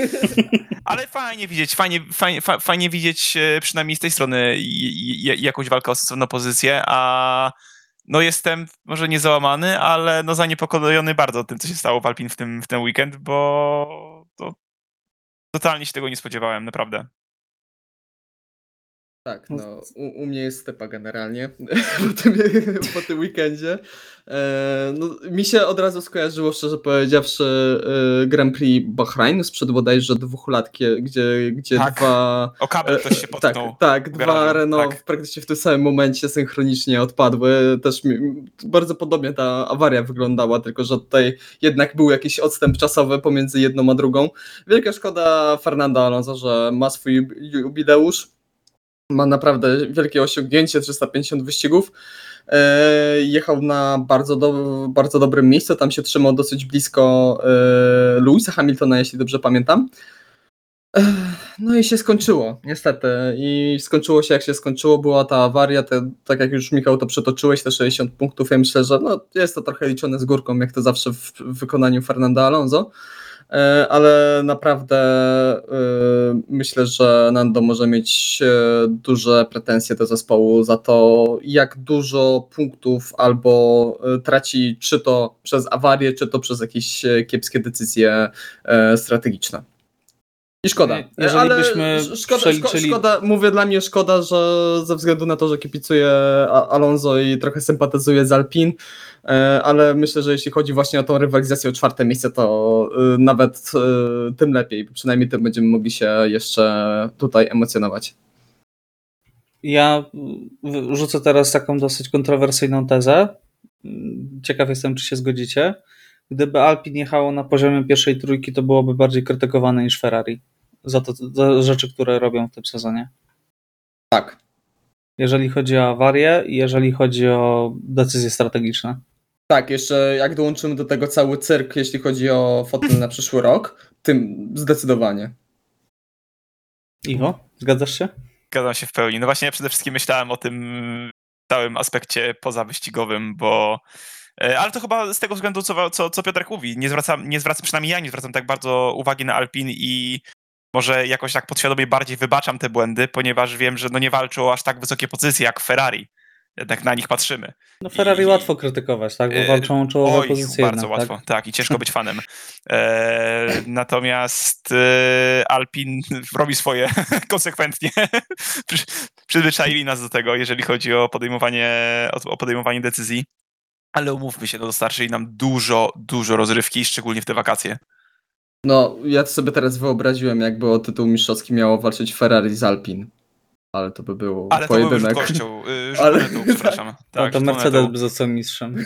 Ale fajnie widzieć, fajnie, fajnie, fajnie widzieć e, przynajmniej z tej strony jakąś walkę o sensowną pozycję, a no jestem może nie załamany, ale no zaniepokojony bardzo tym, co się stało w Alpin w, tym, w ten weekend, bo to totalnie się tego nie spodziewałem, naprawdę. Tak, no u, u mnie jest stepa generalnie po tym, po tym weekendzie. E, no, mi się od razu skojarzyło, szczerze powiedziawszy, e, Grand Prix Bahrain sprzed bodajże dwóch lat, gdzie, gdzie tak, dwa... o kabel ktoś się e, Tak, tak dwa Renault tak. praktycznie w tym samym momencie synchronicznie odpadły. Też mi, bardzo podobnie ta awaria wyglądała, tylko że tutaj jednak był jakiś odstęp czasowy pomiędzy jedną a drugą. Wielka szkoda Fernanda Alonso, że ma swój jubileusz ma naprawdę wielkie osiągnięcie, 350 wyścigów. E, jechał na bardzo, do, bardzo dobrym miejscu, tam się trzymał dosyć blisko e, Louisa Hamiltona, jeśli dobrze pamiętam. E, no i się skończyło, niestety. I skończyło się jak się skończyło, była ta awaria, te, tak jak już Michał to przetoczyłeś, te 60 punktów, ja myślę, że no, jest to trochę liczone z górką, jak to zawsze w, w wykonaniu Fernanda Alonso. E, ale naprawdę e, myślę, że Nando może mieć e, duże pretensje do zespołu za to, jak dużo punktów albo traci, czy to przez awarię, czy to przez jakieś kiepskie decyzje strategiczne. I szkoda. Jeżeli ale byśmy szkoda, przeliczyli... szkoda, mówię dla mnie szkoda, że ze względu na to, że kipicuję Alonso i trochę sympatyzuję z Alpin, e, ale myślę, że jeśli chodzi właśnie o tą rywalizację o czwarte miejsce, to e, nawet e, tym lepiej. Przynajmniej tym będziemy mogli się jeszcze tutaj emocjonować. Ja rzucę teraz taką dosyć kontrowersyjną tezę. Ciekaw jestem, czy się zgodzicie. Gdyby Alpin jechało na poziomie pierwszej trójki, to byłoby bardziej krytykowane niż Ferrari za, to, za rzeczy, które robią w tym sezonie. Tak. Jeżeli chodzi o awarię i jeżeli chodzi o decyzje strategiczne. Tak, jeszcze jak dołączymy do tego cały cyrk, jeśli chodzi o fotel na przyszły rok, tym zdecydowanie. Iwo, zgadzasz się? Zgadzam się w pełni. No właśnie ja przede wszystkim myślałem o tym całym aspekcie pozawyścigowym, bo ale to chyba z tego względu, co, co, co Piotrek mówi. Nie zwracam, nie zwracam, przynajmniej ja nie zwracam tak bardzo uwagi na Alpin i może jakoś tak podświadomie bardziej wybaczam te błędy, ponieważ wiem, że no nie walczą o aż tak wysokie pozycje jak Ferrari. Jednak na nich patrzymy. No Ferrari I, łatwo krytykować, tak? Bo e, walczą o czołowe pozycje. bardzo jednak, łatwo, tak? tak? I ciężko być fanem. E, natomiast e, Alpin robi swoje konsekwentnie. Przyzwyczaili nas do tego, jeżeli chodzi o podejmowanie, o podejmowanie decyzji ale umówmy się, no dostarczyli nam dużo, dużo rozrywki, szczególnie w te wakacje. No, ja sobie teraz wyobraziłem, jakby o tytuł mistrzowski miało walczyć Ferrari z Alpin. Ale to by było Ale pojedynek. to był yy, ale... przepraszam. Tak, tak, to Mercedes by został mistrzem.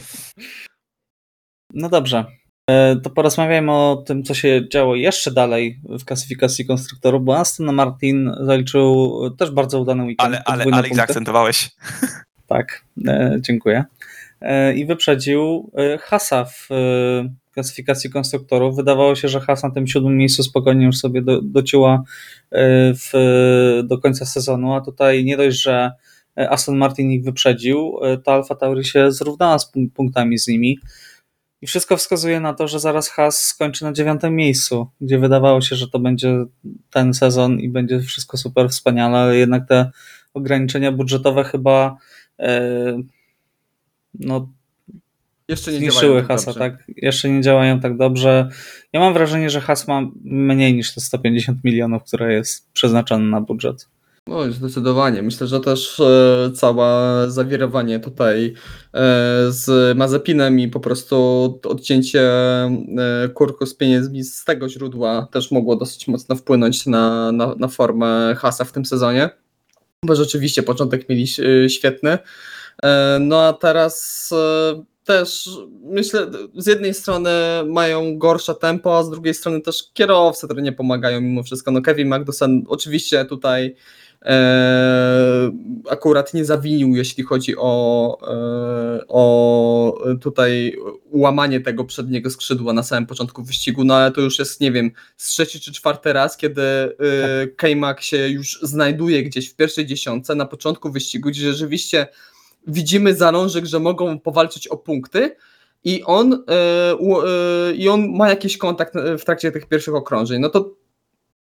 no dobrze. E, to porozmawiajmy o tym, co się działo jeszcze dalej w klasyfikacji konstruktorów, bo Aston Martin zaliczył też bardzo udany weekend. Ale, ale, ale ich zaakcentowałeś. Tak, e, dziękuję. E, I wyprzedził e, Hasa w klasyfikacji konstruktorów. Wydawało się, że Has na tym siódmym miejscu spokojnie już sobie do, dociła w, do końca sezonu, a tutaj nie dość, że Aston Martin ich wyprzedził, to Alfa Tauri się zrównała z punktami z nimi. I wszystko wskazuje na to, że zaraz Haas skończy na dziewiątym miejscu, gdzie wydawało się, że to będzie ten sezon i będzie wszystko super wspaniale, ale jednak te ograniczenia budżetowe chyba no, Jeszcze nie zniszczyły działają tak Hasa, dobrze. tak? Jeszcze nie działają tak dobrze. Ja mam wrażenie, że Has ma mniej niż te 150 milionów, które jest przeznaczone na budżet. No, zdecydowanie. Myślę, że też e, całe zawirowanie tutaj e, z Mazepinem i po prostu odcięcie e, kurku z pieniędzmi z tego źródła też mogło dosyć mocno wpłynąć na, na, na formę Hasa w tym sezonie. Bo rzeczywiście początek mieli e, świetny. E, no a teraz e, też myślę, z jednej strony mają gorsze tempo, a z drugiej strony też kierowcy, które nie pomagają mimo wszystko. No Kevin Magnussen oczywiście tutaj akurat nie zawinił, jeśli chodzi o, e, o tutaj łamanie tego przedniego skrzydła na samym początku wyścigu, no ale to już jest, nie wiem, z trzeci czy czwarty raz, kiedy e, K-Mac się już znajduje gdzieś w pierwszej dziesiątce na początku wyścigu, gdzie rzeczywiście widzimy zalążek, że mogą powalczyć o punkty i on, e, e, i on ma jakiś kontakt e, w trakcie tych pierwszych okrążeń. No to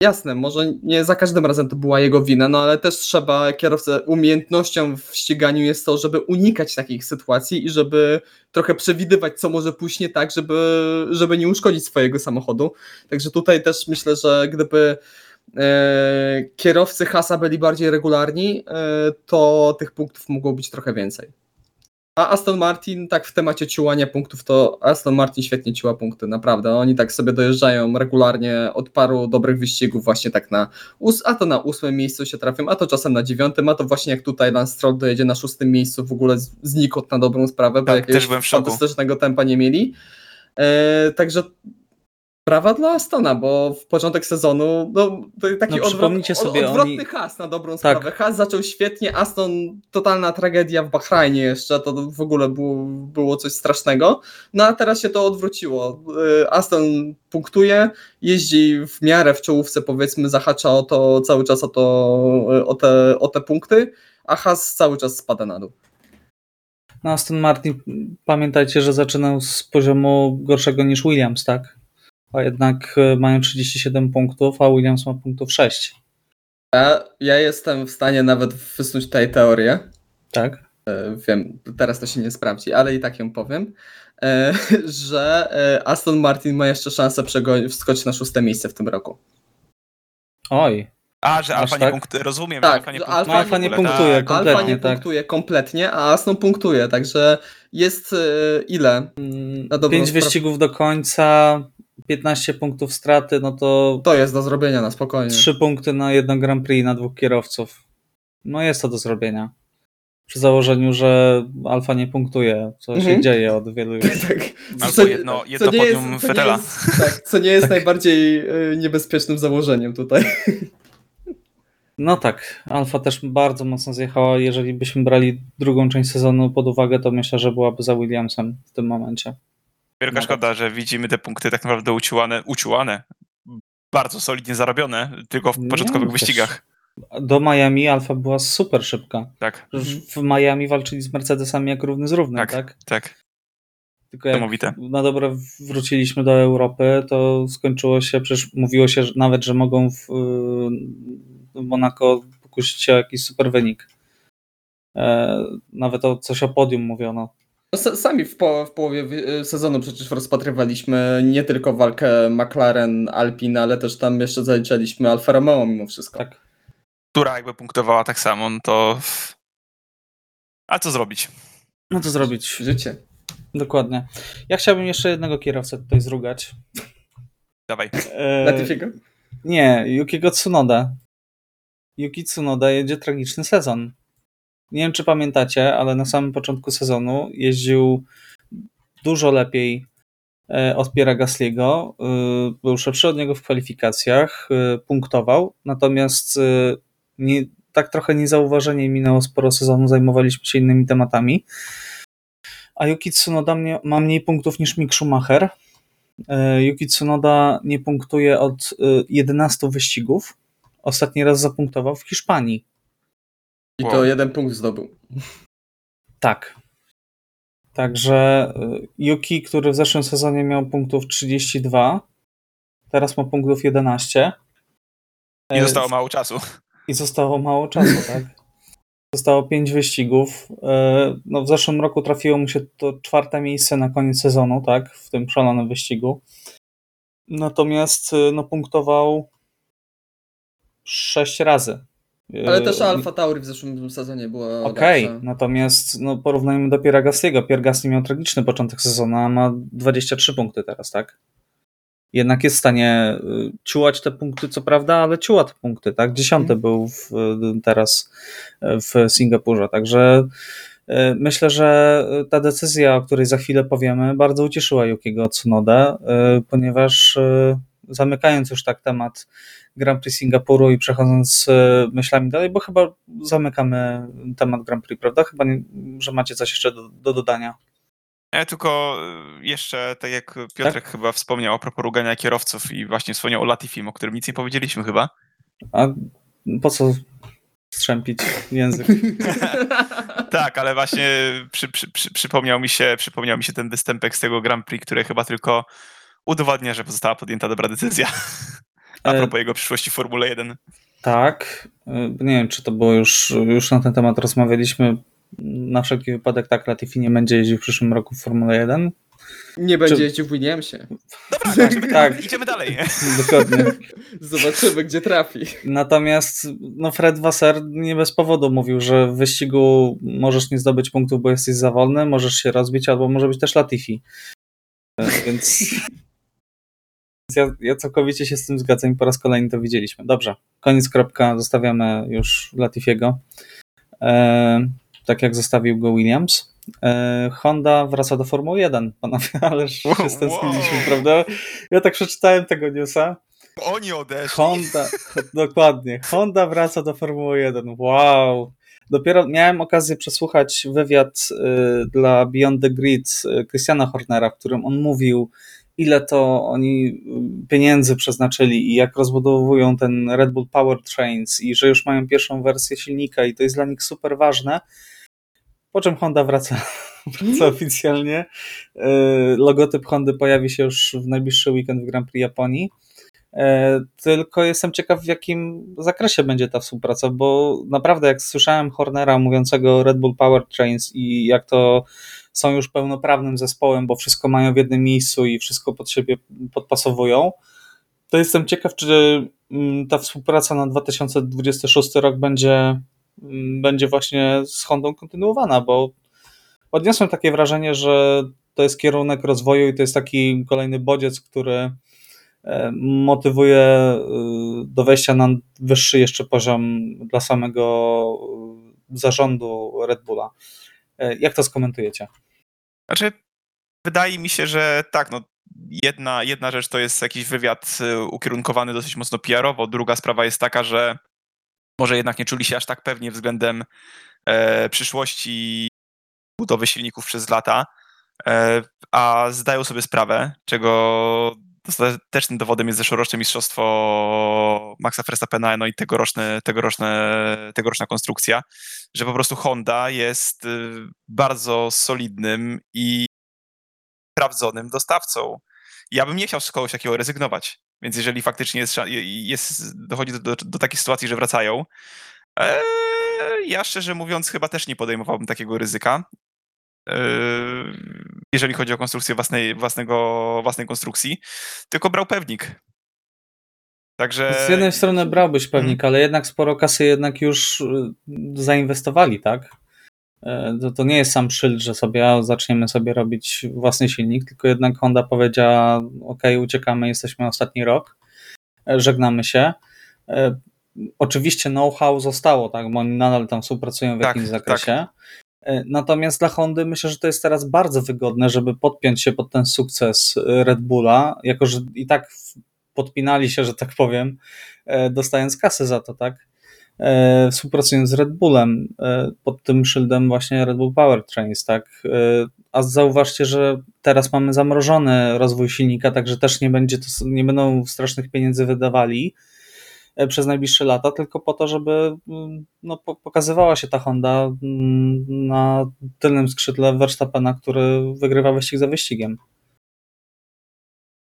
jasne, może nie za każdym razem to była jego wina, no ale też trzeba kierowcę umiejętnością w ściganiu jest to, żeby unikać takich sytuacji i żeby trochę przewidywać, co może pójść nie tak, żeby, żeby nie uszkodzić swojego samochodu. Także tutaj też myślę, że gdyby e, kierowcy Hasa byli bardziej regularni, e, to tych punktów mogło być trochę więcej. A Aston Martin, tak w temacie ciłania punktów, to Aston Martin świetnie ciła punkty, naprawdę. Oni tak sobie dojeżdżają regularnie od paru dobrych wyścigów, właśnie tak na, ós- a to na ósmym miejscu się trafią, a to czasem na dziewiątym, a to właśnie jak tutaj Lance Stroll dojedzie na szóstym miejscu w ogóle znikąd na dobrą sprawę, bo Tak, jakiegoś fantastycznego tempa nie mieli. E, także brawa dla Astona, bo w początek sezonu no, taki No, odwrot, sobie, odwrotny oni- has na dobrą Tak. sprawę. Has zaczął świetnie, Aston totalna tragedia w Bahrajnie jeszcze, to w ogóle było, było coś strasznego. No a teraz się to odwróciło. Y, Aston punktuje, jeździ w miarę w czołówce, powiedzmy, zahacza o to cały czas o, to, o, te, o te punkty, a Has cały czas spada na dół. No Aston Martin, pamiętajcie, że zaczynał z poziomu gorszego niż Williams, tak? A jednak e, mają 37 punktów, a Williams ma punktów 6, Ja, ja jestem w stanie nawet wysnuć tutaj teorię, tak? e, wiem, teraz to się nie sprawdzi, ale i tak ją powiem, e, że Aston Martin ma jeszcze szansę wskoczyć na szóste miejsce w tym roku. Oj, A, że Aż Alfa tak? nie punktuje, rozumiem, Tak, że Alfa nie że punktuje. Alfa w nie ogóle, punktuje, tak. kompletnie, Alfa nie tak. punktuje kompletnie, a Aston punktuje, także jest e, ile? Na dobrą 5 sprawę. wyścigów do końca, 15 punktów straty, no to To jest do zrobienia na spokojnie. 3 punkty na jedno Grand Prix na dwóch kierowców. No jest to do zrobienia. Przy założeniu, że Alfa nie punktuje, co Mhm. się dzieje od wielu już. tak. Albo jedno- jedno podium jest, co Vettela. Nie jest, tak, co nie jest najbardziej e, niebezpiecznym założeniem tutaj. No tak, Alfa też bardzo mocno zjechała. Jeżeli byśmy brali drugą część sezonu pod uwagę, to myślę, że byłaby za Williamsem w tym momencie. Wielka Nawet. szkoda, że widzimy te punkty tak naprawdę uciłane, uciłane, bardzo solidnie zarobione, tylko w początkowych wyścigach. Do Miami Alfa była super szybka. Tak, Już w Miami walczyli z Mercedesami jak równy z równym, Tak. tak? tak. Tylko jak Niesamowite. na dobre wróciliśmy do Europy, to skończyło się, przecież mówiło się że nawet, że mogą w, w Monako pokusić się o jakiś super wynik. E, nawet o coś o podium mówiono. No, Sami w, po, w połowie wy- sezonu przecież rozpatrywaliśmy nie tylko walkę McLaren, Alpine, ale też tam jeszcze zaliczaliśmy Alfa Romeo mimo wszystko. Tak. Która jakby punktowała tak samo, no to... A co zrobić? No to zrobić. Życie. Dokładnie. Ja chciałbym jeszcze jednego kierowcę tutaj zrugać. Dawaj. E, Latifiego? Nie, Yukiego Tsunoda. Yuki Tsunoda jedzie tragiczny sezon. Nie wiem, czy pamiętacie, ale na samym początku sezonu jeździł dużo lepiej e, od Piera Gasliego. E, Był szybszy od niego w kwalifikacjach, e, punktował, natomiast nie, tak trochę niezauważenie minęło sporo sezonu, zajmowaliśmy się innymi tematami. A Yuki Tsunoda ma mniej punktów niż Mick Schumacher. Yuki Tsunoda nie punktuje od e, 11 wyścigów. Ostatni raz zapunktował w Hiszpanii. I Wow. to jeden punkt zdobył. Tak. Także y, Yuki, który w zeszłym sezonie miał punktów 32, teraz ma punktów 11. I zostało mało czasu. I zostało mało czasu, tak? Zostało 5 wyścigów. E, No, w zeszłym roku trafiło mu się to czwarte miejsce na koniec sezonu, tak? W tym szalonym wyścigu. Natomiast y, no, punktował 6 razy. Ale E, też Alfa Tauri w zeszłym sezonie była Okej, lepsza. natomiast no, porównajmy do Piera Gastiego. Pier Gasly miał tragiczny początek sezonu, a ma 23 punkty teraz, tak? Jednak jest w stanie y, ciułać te punkty, co prawda, ale ciuła te punkty, tak? Dziesiąty był w, y, teraz y, w Singapurze, także y, myślę, że ta decyzja, o której za chwilę powiemy, bardzo ucieszyła Yukiego Tsunodę, y, ponieważ y, zamykając już tak temat Grand Prix Singapuru i przechodząc y, myślami dalej, bo chyba zamykamy temat Grand Prix, prawda? Chyba, nie, że macie coś jeszcze do, do dodania. Ja tylko y, jeszcze, tak jak Piotrek chyba wspomniał a propos rugania kierowców i właśnie wspomniał o Latifim, o którym nic nie powiedzieliśmy chyba. A po co strzępić język? Tak, ale właśnie przy, przy, przy, przypomniał, mi się, przypomniał mi się ten występek z tego Grand Prix, który chyba tylko udowadnia, że została podjęta dobra decyzja. A E, propos jego przyszłości w Formule 1. Tak. y, Nie wiem, czy to było już, już na ten temat rozmawialiśmy. Na wszelki wypadek tak, Latifi nie będzie jeździł w przyszłym roku w Formule 1. Nie będzie Czy- jeździł w Williamsie. Dobra, tak, Tak. idziemy dalej. Dokładnie. Zobaczymy, gdzie trafi. Natomiast no Fred Wasser nie bez powodu mówił, że w wyścigu możesz nie zdobyć punktów, bo jesteś za wolny, możesz się rozbić, albo może być też Latifi. E, więc ja, ja całkowicie się z tym zgadzam i po raz kolejny to widzieliśmy. Dobrze, koniec, kropka, zostawiamy już Latifiego. E, tak jak zostawił go Williams. E, Honda wraca do Formuły 1, panowie, ależ się Wow. stęskniliśmy, prawda? Ja tak przeczytałem tego newsa. Oni odeszli. Honda, dokładnie. Honda wraca do Formuły 1. Wow. Dopiero miałem okazję przesłuchać wywiad y, dla Beyond the Grid y, Christiana Hornera, w którym on mówił, ile to oni y, pieniędzy przeznaczyli i jak rozbudowują ten Red Bull Powertrains i że już mają pierwszą wersję silnika i to jest dla nich super ważne. Po czym Honda wraca, wraca oficjalnie. Y, Logotyp Hondy pojawi się już w najbliższy weekend w Grand Prix Japonii. E, Tylko jestem ciekaw, w jakim zakresie będzie ta współpraca, bo naprawdę, jak słyszałem Hornera mówiącego Red Bull Powertrains i jak to są już pełnoprawnym zespołem, bo wszystko mają w jednym miejscu i wszystko pod siebie podpasowują, to jestem ciekaw, czy mm, ta współpraca na 2026 rok będzie, mm, będzie właśnie z Hondą kontynuowana, bo odniosłem takie wrażenie, że to jest kierunek rozwoju i to jest taki kolejny bodziec, który motywuje e, do wejścia na wyższy jeszcze poziom dla samego e, zarządu Red Bulla. E, Jak to skomentujecie? Znaczy, wydaje mi się, że tak, no jedna, jedna rzecz to jest jakiś wywiad ukierunkowany dosyć mocno PR-owo, druga sprawa jest taka, że może jednak nie czuli się aż tak pewnie względem e, przyszłości budowy silników przez lata, e, a zdają sobie sprawę, czego ostatecznym dowodem jest zeszłoroczne mistrzostwo Maxa Verstappena, no i tegoroczne, tegoroczne, tegoroczna konstrukcja, że po prostu Honda jest y, bardzo solidnym i sprawdzonym dostawcą. Ja bym nie chciał z kogoś takiego rezygnować. Więc jeżeli faktycznie jest, jest, dochodzi do, do, do takiej sytuacji, że wracają, e, ja szczerze mówiąc chyba też nie podejmowałbym takiego ryzyka. E, jeżeli chodzi o konstrukcję własnej, własnego, własnej konstrukcji, tylko brał pewnik. Także. Z jednej strony brałbyś pewnik, ale jednak sporo kasy jednak już y, zainwestowali, tak? E, To, to nie jest sam szyld, że sobie a, zaczniemy sobie robić własny silnik, tylko jednak Honda powiedziała, ok, uciekamy, jesteśmy ostatni rok, e, żegnamy się. E, Oczywiście know-how zostało, tak, bo oni nadal tam współpracują w Tak, jakimś zakresie. E, Natomiast dla Hondy myślę, że to jest teraz bardzo wygodne, żeby podpiąć się pod ten sukces e, Red Bulla, jako że i tak podpinali się, że tak powiem, e, dostając kasę za to, tak? E, Współpracując z Red Bullem e, pod tym szyldem właśnie Red Bull Powertrains, tak? E, A zauważcie, że teraz mamy zamrożony rozwój silnika, także też nie będzie to, nie będą strasznych pieniędzy wydawali. E, przez najbliższe lata, tylko po to, żeby mm, no, pokazywała się ta Honda mm, na tylnym skrzydle Verstappena, który wygrywa wyścig za wyścigiem.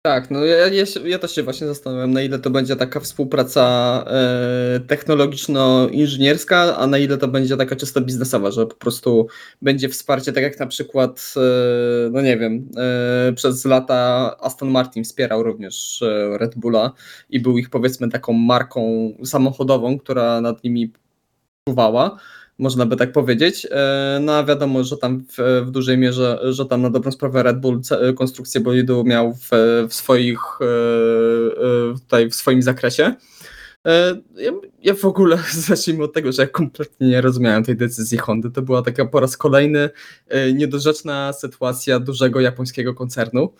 Tak, no ja, ja, ja, też się właśnie zastanawiam, na ile to będzie taka współpraca e, technologiczno-inżynierska, a na ile to będzie taka czysto biznesowa, że po prostu będzie wsparcie, tak jak na przykład, e, no nie wiem, e, przez lata Aston Martin wspierał również Red Bulla i był ich powiedzmy taką marką samochodową, która nad nimi czuwała można by tak powiedzieć. E, no a wiadomo, że tam w, w, dużej mierze, że tam na dobrą sprawę Red Bull konstrukcję bolidu miał w, w swoich e, e, tutaj w swoim zakresie. Ja, ja, w ogóle zacznijmy od tego, że ja kompletnie nie rozumiałem tej decyzji Hondy. To była taka po raz kolejny niedorzeczna sytuacja dużego japońskiego koncernu.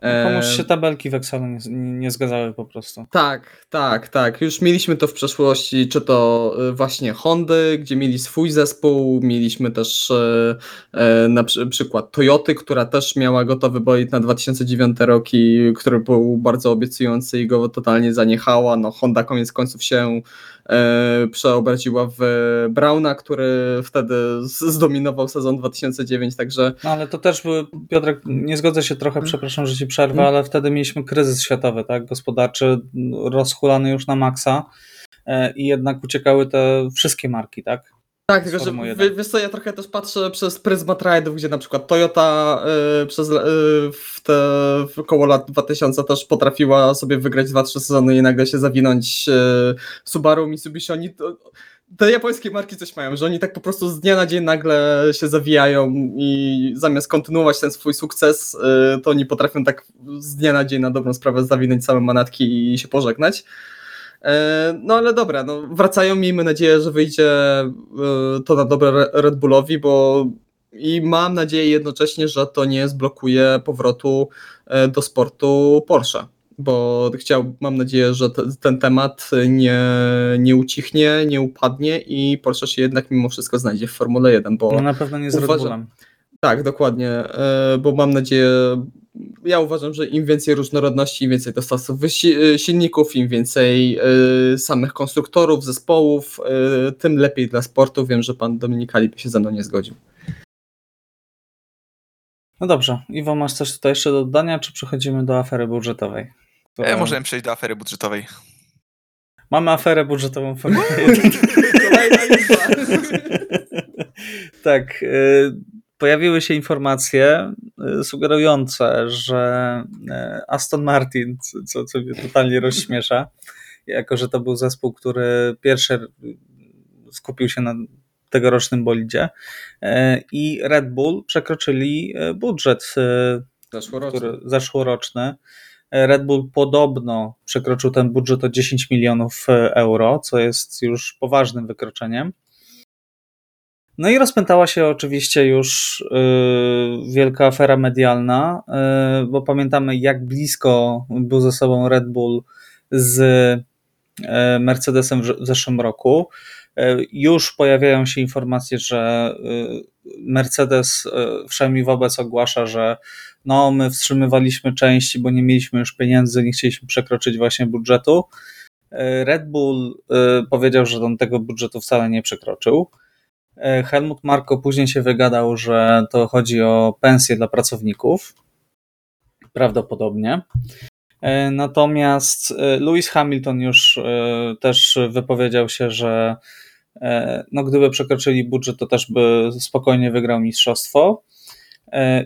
Komuś się tabelki w Excelu nie, nie, zgadzały po prostu. Tak, tak, tak. Już mieliśmy to w przeszłości, czy to y, właśnie Hondy, gdzie mieli swój zespół, mieliśmy też e, e, na przykład Toyoty, która też miała gotowy bolid na 2009 rok i który był bardzo obiecujący i go totalnie zaniechała. No Honda koniec końców się E, przeobraziła w Brauna, który wtedy zdominował sezon 2009, także... No ale to też były, Piotrek, nie zgodzę się trochę, hmm. przepraszam, że ci przerwę, hmm. ale wtedy mieliśmy kryzys światowy, tak, gospodarczy, rozchulany już na maksa e, i jednak uciekały te wszystkie marki, tak? Tak, tylko że wiesz co, ja trochę też patrzę przez pryzmat rajdów, gdzie na przykład Toyota y, przez y, w te w około lat 2000 też potrafiła sobie wygrać 2-3 sezony i nagle się zawinąć y, Subaru, Mitsubishi, oni to, te japońskie marki coś mają, że oni tak po prostu z dnia na dzień nagle się zawijają i zamiast kontynuować ten swój sukces, y, to oni potrafią tak z dnia na dzień na dobrą sprawę zawinąć same manatki i się pożegnać. E, no ale dobra, no wracają, miejmy nadzieję, że wyjdzie e, to na dobre Red Bullowi, bo i mam nadzieję jednocześnie, że to nie zblokuje powrotu e, do sportu Porsche, bo chciał, mam nadzieję, że te, ten temat nie, nie ucichnie, nie upadnie i Porsche się jednak mimo wszystko znajdzie w Formule 1, bo no na pewno nie z Red Bullem. Tak, dokładnie, bo mam nadzieję, ja uważam, że im więcej różnorodności, im więcej dostawców y, silników, im więcej y, samych konstruktorów, zespołów, y, tym lepiej dla sportu. Wiem, że pan Dominikali by się ze mną nie zgodził. No dobrze. Iwo, masz coś tutaj jeszcze do dodania, czy przechodzimy do afery budżetowej? Która... E, możemy przejść do afery budżetowej. Mamy aferę budżetową w tak. Pojawiły się informacje Y, sugerujące, że y, Aston Martin, co, co mnie totalnie rozśmiesza, jako że to był zespół, który pierwszy skupił się na tegorocznym bolidzie y, i Red Bull przekroczyli budżet zeszłoroczny. Który, zeszłoroczny. Red Bull podobno przekroczył ten budżet o 10 milionów euro, co jest już poważnym wykroczeniem. No i rozpętała się oczywiście już yy, wielka afera medialna, yy, bo pamiętamy, jak blisko był ze sobą Red Bull z yy, Mercedesem w, w zeszłym roku. Y, już pojawiają się informacje, że y, Mercedes y, wszemi wobec ogłasza, że no, my wstrzymywaliśmy części, bo nie mieliśmy już pieniędzy, nie chcieliśmy przekroczyć właśnie budżetu. Red Bull powiedział, że on tego budżetu wcale nie przekroczył. E, Helmut Marko później się wygadał, że to chodzi o pensje dla pracowników. Prawdopodobnie. E, natomiast e, Lewis Hamilton już też wypowiedział się, że no, gdyby przekroczyli budżet, to też by spokojnie wygrał mistrzostwo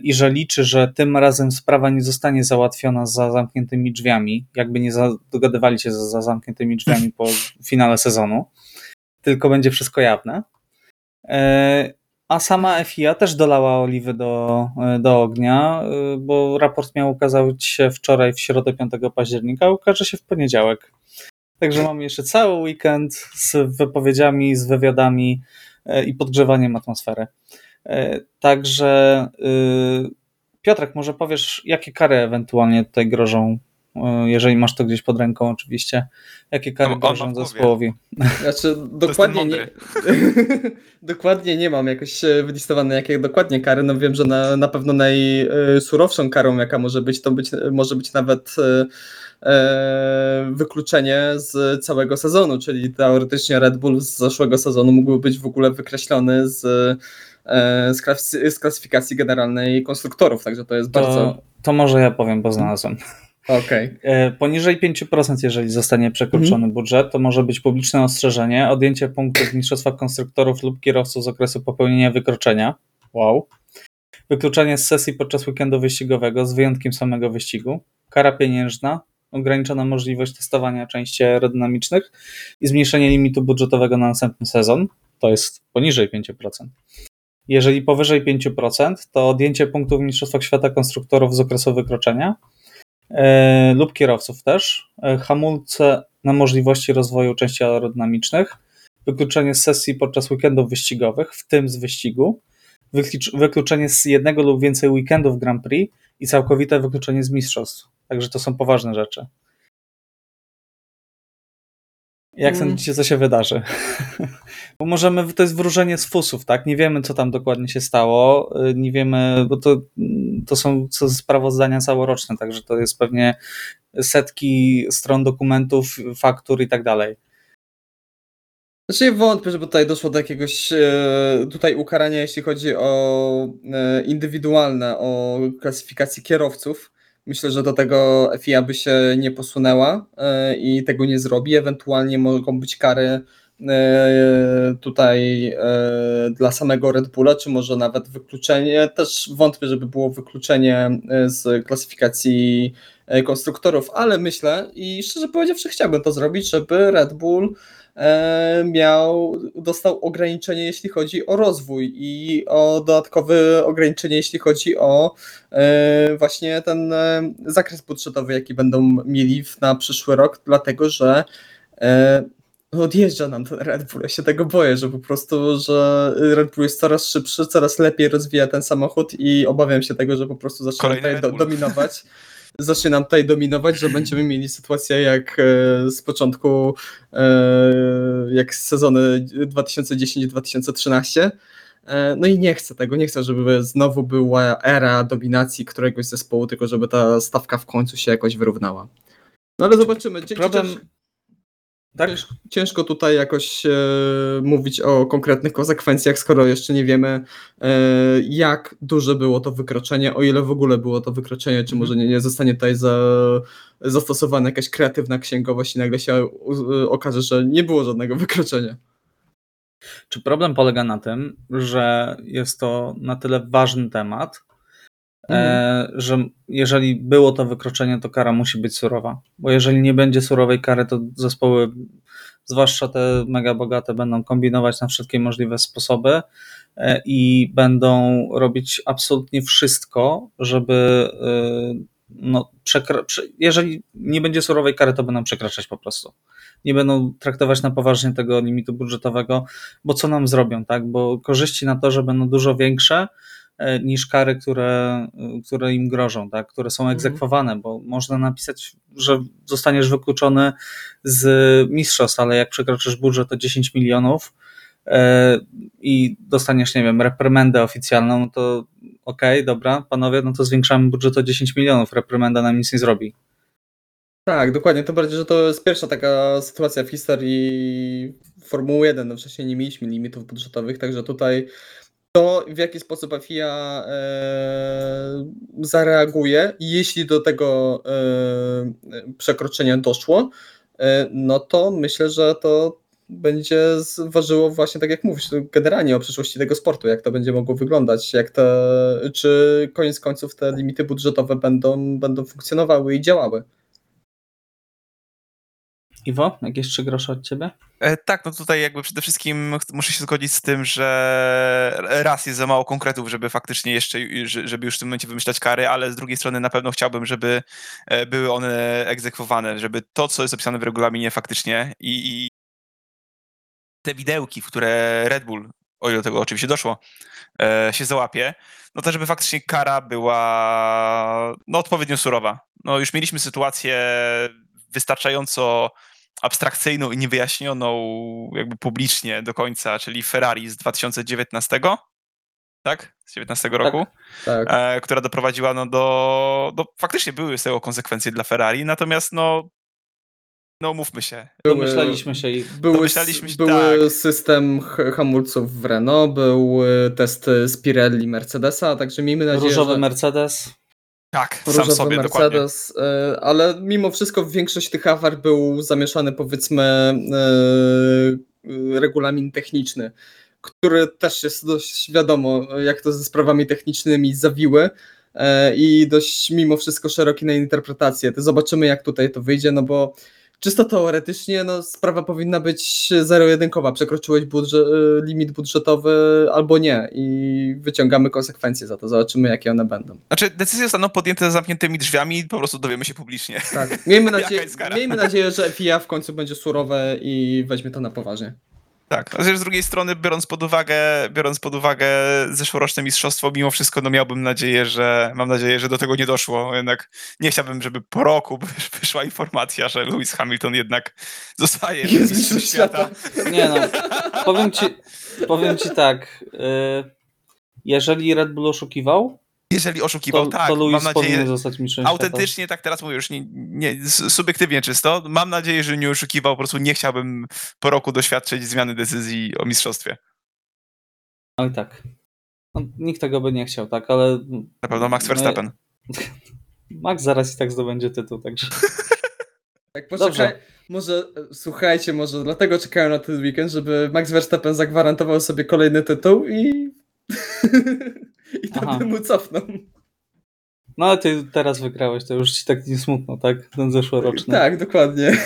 i że liczy, że tym razem sprawa nie zostanie załatwiona za zamkniętymi drzwiami, jakby nie dogadywali się za zamkniętymi drzwiami po finale sezonu, tylko będzie wszystko jawne. E, a sama FIA też dolała oliwy do, e, do ognia, e, bo raport miał ukazać się wczoraj w środę 5 października, a ukaże się w poniedziałek. Także mamy jeszcze cały weekend z wypowiedziami, z wywiadami i podgrzewaniem atmosfery. Także Piotrek, może powiesz, jakie kary ewentualnie tutaj grożą jeżeli masz to gdzieś pod ręką oczywiście, jakie kary grożą zespołowi. Znaczy, dokładnie nie, dokładnie nie mam jakoś e, wylistowane, jakie dokładnie kary. No wiem, że na, na pewno najsurowszą karą, jaka może być, to być, może być nawet e, e, wykluczenie z całego sezonu, czyli teoretycznie Red Bull z zeszłego sezonu mógłby być w ogóle wykreślony z, e, z, klasy, z klasyfikacji generalnej konstruktorów, także to jest bardzo... To, to może ja powiem, bo znalazłem. Okej. E, Poniżej 5%, jeżeli zostanie przekroczony Mhm. budżet, to może być publiczne ostrzeżenie, odjęcie punktów w mistrzostwach konstruktorów lub kierowców z okresu popełnienia wykroczenia. Wow. Wykluczenie z sesji podczas weekendu wyścigowego z wyjątkiem samego wyścigu. Kara pieniężna, ograniczona możliwość testowania części aerodynamicznych i zmniejszenie limitu budżetowego na następny sezon. To jest poniżej 5%. Jeżeli powyżej 5%, to odjęcie punktów w mistrzostwach świata konstruktorów z okresu wykroczenia lub kierowców też, e, hamulce na możliwości rozwoju części aerodynamicznych, wykluczenie z sesji podczas weekendów wyścigowych, w tym z wyścigu, wyklucz- wykluczenie z jednego lub więcej weekendów Grand Prix i całkowite wykluczenie z mistrzostw. Także to są poważne rzeczy. Jak Mm. sądzicie, co się wydarzy? Bo możemy, to jest wróżenie z fusów, tak? Nie wiemy, co tam dokładnie się stało, y, nie wiemy, bo to, mm, to są co sprawozdania całoroczne, także to jest pewnie setki stron dokumentów, faktur i tak dalej. Znaczy nie wątpię, żeby tutaj doszło do jakiegoś e, tutaj ukarania, jeśli chodzi o e, indywidualne, o klasyfikację kierowców. Myślę, że do tego FIA by się nie posunęła e, i tego nie zrobi. Ewentualnie mogą być kary e, tutaj e, dla samego Red Bulla, czy może nawet wykluczenie. Też wątpię, żeby było wykluczenie z klasyfikacji konstruktorów, ale myślę i szczerze powiedziawszy chciałbym to zrobić, żeby Red Bull miał, dostał ograniczenie, jeśli chodzi o rozwój i o dodatkowe ograniczenie, jeśli chodzi o e, właśnie ten e, zakres budżetowy, jaki będą mieli na przyszły rok, dlatego że e, no odjeżdża nam ten Red Bull. Ja się tego boję, że po prostu, że Red Bull jest coraz szybszy, coraz lepiej rozwija ten samochód i obawiam się tego, że po prostu Kolejny tutaj do, dominować. Zacznie nam tutaj dominować, że będziemy mieli sytuację jak e, z początku, e, jak z sezony 2010-2013. E, No i nie chcę tego, nie chcę, żeby znowu była era dominacji któregoś zespołu, tylko żeby ta stawka w końcu się jakoś wyrównała. No ale zobaczymy. Problem- chociaż- Tak? Cięż- Ciężko tutaj jakoś e, mówić o konkretnych konsekwencjach, skoro jeszcze nie wiemy, e, jak duże było to wykroczenie, o ile w ogóle było to wykroczenie, czy może nie, nie zostanie tutaj za, zastosowana jakaś kreatywna księgowość i nagle się u, okaże, że nie było żadnego wykroczenia. Czy problem polega na tym, że jest to na tyle ważny temat, e, że jeżeli było to wykroczenie, to kara musi być surowa. Bo jeżeli nie będzie surowej kary, to zespoły, zwłaszcza te mega bogate, będą kombinować na wszystkie możliwe sposoby e, i będą robić absolutnie wszystko, żeby e, no, jeżeli nie będzie surowej kary, to będą przekraczać po prostu. Nie będą traktować na poważnie tego limitu budżetowego, bo co nam zrobią, tak? Bo korzyści na to, że będą dużo większe niż kary, które, e, które im grożą, tak? które są Mhm. egzekwowane, bo można napisać, że zostaniesz wykluczony z mistrzostw, ale jak przekroczysz budżet o 10 milionów e, i dostaniesz, nie wiem, reprymendę oficjalną, to okej, dobra, panowie, no to zwiększamy budżet o 10 milionów, reprymenda nam nic nie zrobi. Tak, dokładnie. To bardziej, że to jest pierwsza taka sytuacja w historii Formuły 1. No wcześniej nie mieliśmy limitów budżetowych, także tutaj to, w jaki sposób FIA e, zareaguje, jeśli do tego e, przekroczenia doszło, e, no to myślę, że to będzie ważyło właśnie tak jak mówisz, generalnie o przyszłości tego sportu, jak to będzie mogło wyglądać, jak te, czy koniec końców te limity budżetowe będą, będą funkcjonowały i działały. Iwo, jakieś trzy grosze od ciebie? E, Tak, no tutaj jakby przede wszystkim muszę się zgodzić z tym, że raz jest za mało konkretów, żeby faktycznie jeszcze, że- żeby już w tym momencie wymyślać kary, ale z drugiej strony na pewno chciałbym, żeby e, były one egzekwowane, żeby to, co jest opisane w regulaminie faktycznie i, i te widełki, w które Red Bull o ile do tego oczywiście doszło, e, się załapie, no to żeby faktycznie kara była no, odpowiednio surowa. No już mieliśmy sytuację wystarczająco abstrakcyjną i niewyjaśnioną jakby publicznie do końca, czyli Ferrari z 2019, tak? Z 19 roku, Tak. e, która doprowadziła no, do, do... Faktycznie były z tego konsekwencje dla Ferrari, natomiast no no mówmy się. Były- Domyślaliśmy się i Były, Domyślaliśmy się, były tak. system hamulców w Renault, był y, test Spirelli Mercedesa, także miejmy nadzieję, różowy że... Mercedes. Tak, sam różowy sobie, dokładnie. Mercedes, y, ale mimo wszystko większość tych awar był zamieszany powiedzmy y, y, regulamin techniczny, który też jest dość wiadomo, jak to ze sprawami technicznymi zawiły y, i dość mimo wszystko szeroki na interpretację. To zobaczymy jak tutaj to wyjdzie, no bo czysto teoretycznie no, sprawa powinna być zero-jedynkowa. Przekroczyłeś budżet, y, limit budżetowy albo nie i wyciągamy konsekwencje za to. Zobaczymy jakie one będą. Znaczy, decyzje zostaną podjęte za zamkniętymi drzwiami i po prostu dowiemy się publicznie. Tak. Miejmy, Jaka nadzie- jest kara? miejmy nadzieję, że FIA w końcu będzie surowe i weźmie to na poważnie. Tak. Chociaż z drugiej strony, biorąc pod uwagę, biorąc pod uwagę zeszłoroczne mistrzostwo, mimo wszystko no miałbym nadzieję, że mam nadzieję, że do tego nie doszło. Jednak nie chciałbym, żeby po roku wyszła informacja, że Lewis Hamilton jednak zostaje Jest mistrzem mistrzem świata. Nie no, powiem ci, powiem ci tak. y, Jeżeli Red Bull oszukiwał, Jeżeli oszukiwał, to, tak, to mam nadzieję, zostać mistrzem autentycznie, tak teraz mówię już nie, nie, subiektywnie czysto, mam nadzieję, że nie oszukiwał, po prostu nie chciałbym po roku doświadczyć zmiany decyzji o mistrzostwie. No i tak. No, nikt tego by nie chciał, tak, ale Na pewno Max No, Verstappen. Max zaraz i tak zdobędzie tytuł, także Tak, poczekaj, może, słuchajcie, może dlatego czekają na ten weekend, żeby Max Verstappen zagwarantował sobie kolejny tytuł i... I Aha. to mu cofną. No ale ty teraz wygrałeś, to już ci tak nie smutno, tak? Ten zeszłoroczny. Tak, dokładnie.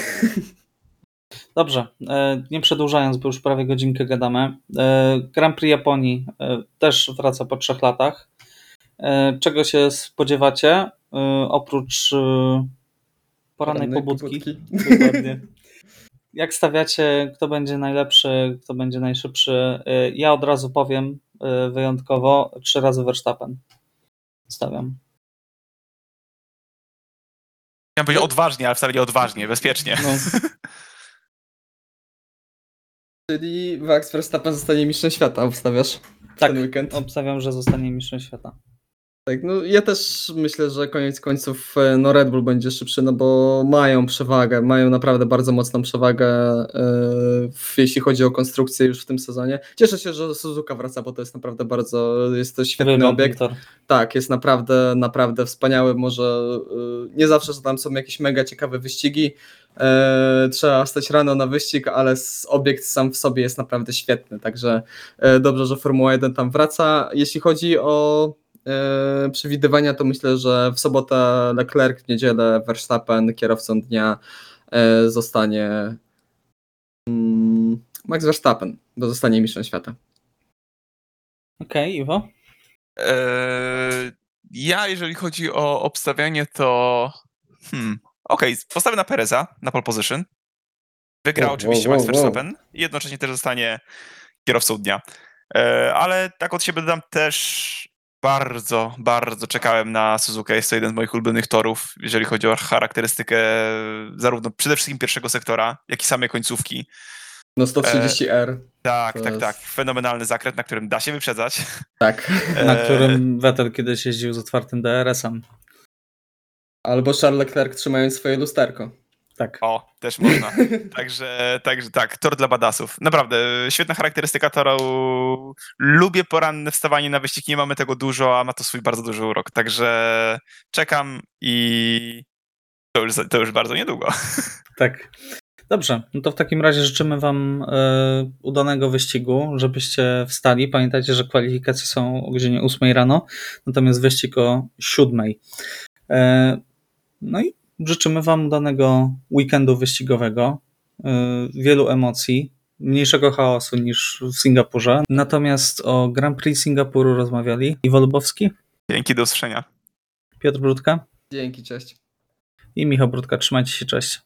Dobrze, e, nie przedłużając, bo już prawie godzinkę gadamy. E, Grand Prix Japonii e, też wraca po trzech latach. Czego się spodziewacie? Oprócz porannej Porannej pobudki. pobudki. Dokładnie. Jak stawiacie, kto będzie najlepszy, kto będzie najszybszy? E, Ja od razu powiem e, wyjątkowo, trzy razy Verstappen. Stawiam. Miałem powiedzieć odważnie, ale wcale nie odważnie, bezpiecznie. No, Czyli Max Verstappen zostanie mistrzem świata, obstawiasz? tak, Ten weekend. obstawiam, że zostanie mistrzem świata. Tak, no ja też myślę, że koniec końców e, no Red Bull będzie szybszy, no bo mają przewagę, mają naprawdę bardzo mocną przewagę, w, jeśli chodzi o konstrukcję już w tym sezonie. Cieszę się, że Suzuka wraca, bo to jest naprawdę bardzo, jest to świetny Wygląd obiekt. Tak, jest naprawdę, naprawdę wspaniały. Może y, nie zawsze że tam są jakieś mega ciekawe wyścigi. E, trzeba stać rano na wyścig, ale obiekt sam w sobie jest naprawdę świetny. Także e, dobrze, że Formuła 1 tam wraca. Jeśli chodzi o przewidywania, to myślę, że w sobotę Leclerc, w niedzielę Verstappen kierowcą dnia e, zostanie mm, Max Verstappen, bo zostanie mistrzem świata. Okej, Iwo? Eee, ja, jeżeli chodzi o obstawianie, to. Hmm, Okej, postawię na Pereza na pole position. Wygra Wow, oczywiście wow, Max wow, wow. Verstappen i jednocześnie też zostanie kierowcą dnia. Eee, ale tak od siebie dodam też bardzo, bardzo czekałem na Suzuka. Jest to jeden z moich ulubionych torów, jeżeli chodzi o charakterystykę zarówno przede wszystkim pierwszego sektora, jak i samej końcówki. No 130R, Tak, To tak, jest- tak. Fenomenalny zakręt, na którym da się wyprzedzać. tak. Na Eee, którym Vettel kiedyś jeździł z otwartym DRS-em. Albo Charles Leclerc trzymając swoje lusterko. Tak. O, też można. Także, także tak, tor dla badasów. Naprawdę, świetna charakterystyka toru. Lubię poranne wstawanie na wyścig, nie mamy tego dużo, a ma to swój bardzo duży urok. Także czekam i to już, to już bardzo niedługo. Tak. Dobrze, no to w takim razie życzymy Wam e, udanego wyścigu, żebyście wstali. Pamiętajcie, że kwalifikacje są o godzinie 8 rano, natomiast wyścig o 7. E, no i życzymy Wam udanego weekendu wyścigowego, e, wielu emocji, mniejszego chaosu niż w Singapurze. Natomiast o Grand Prix Singapuru rozmawiali Iwo Lubowski, Dzięki, do usłyszenia. Piotr Brudka Dzięki, cześć. i Michał Brudka. Trzymajcie się, cześć.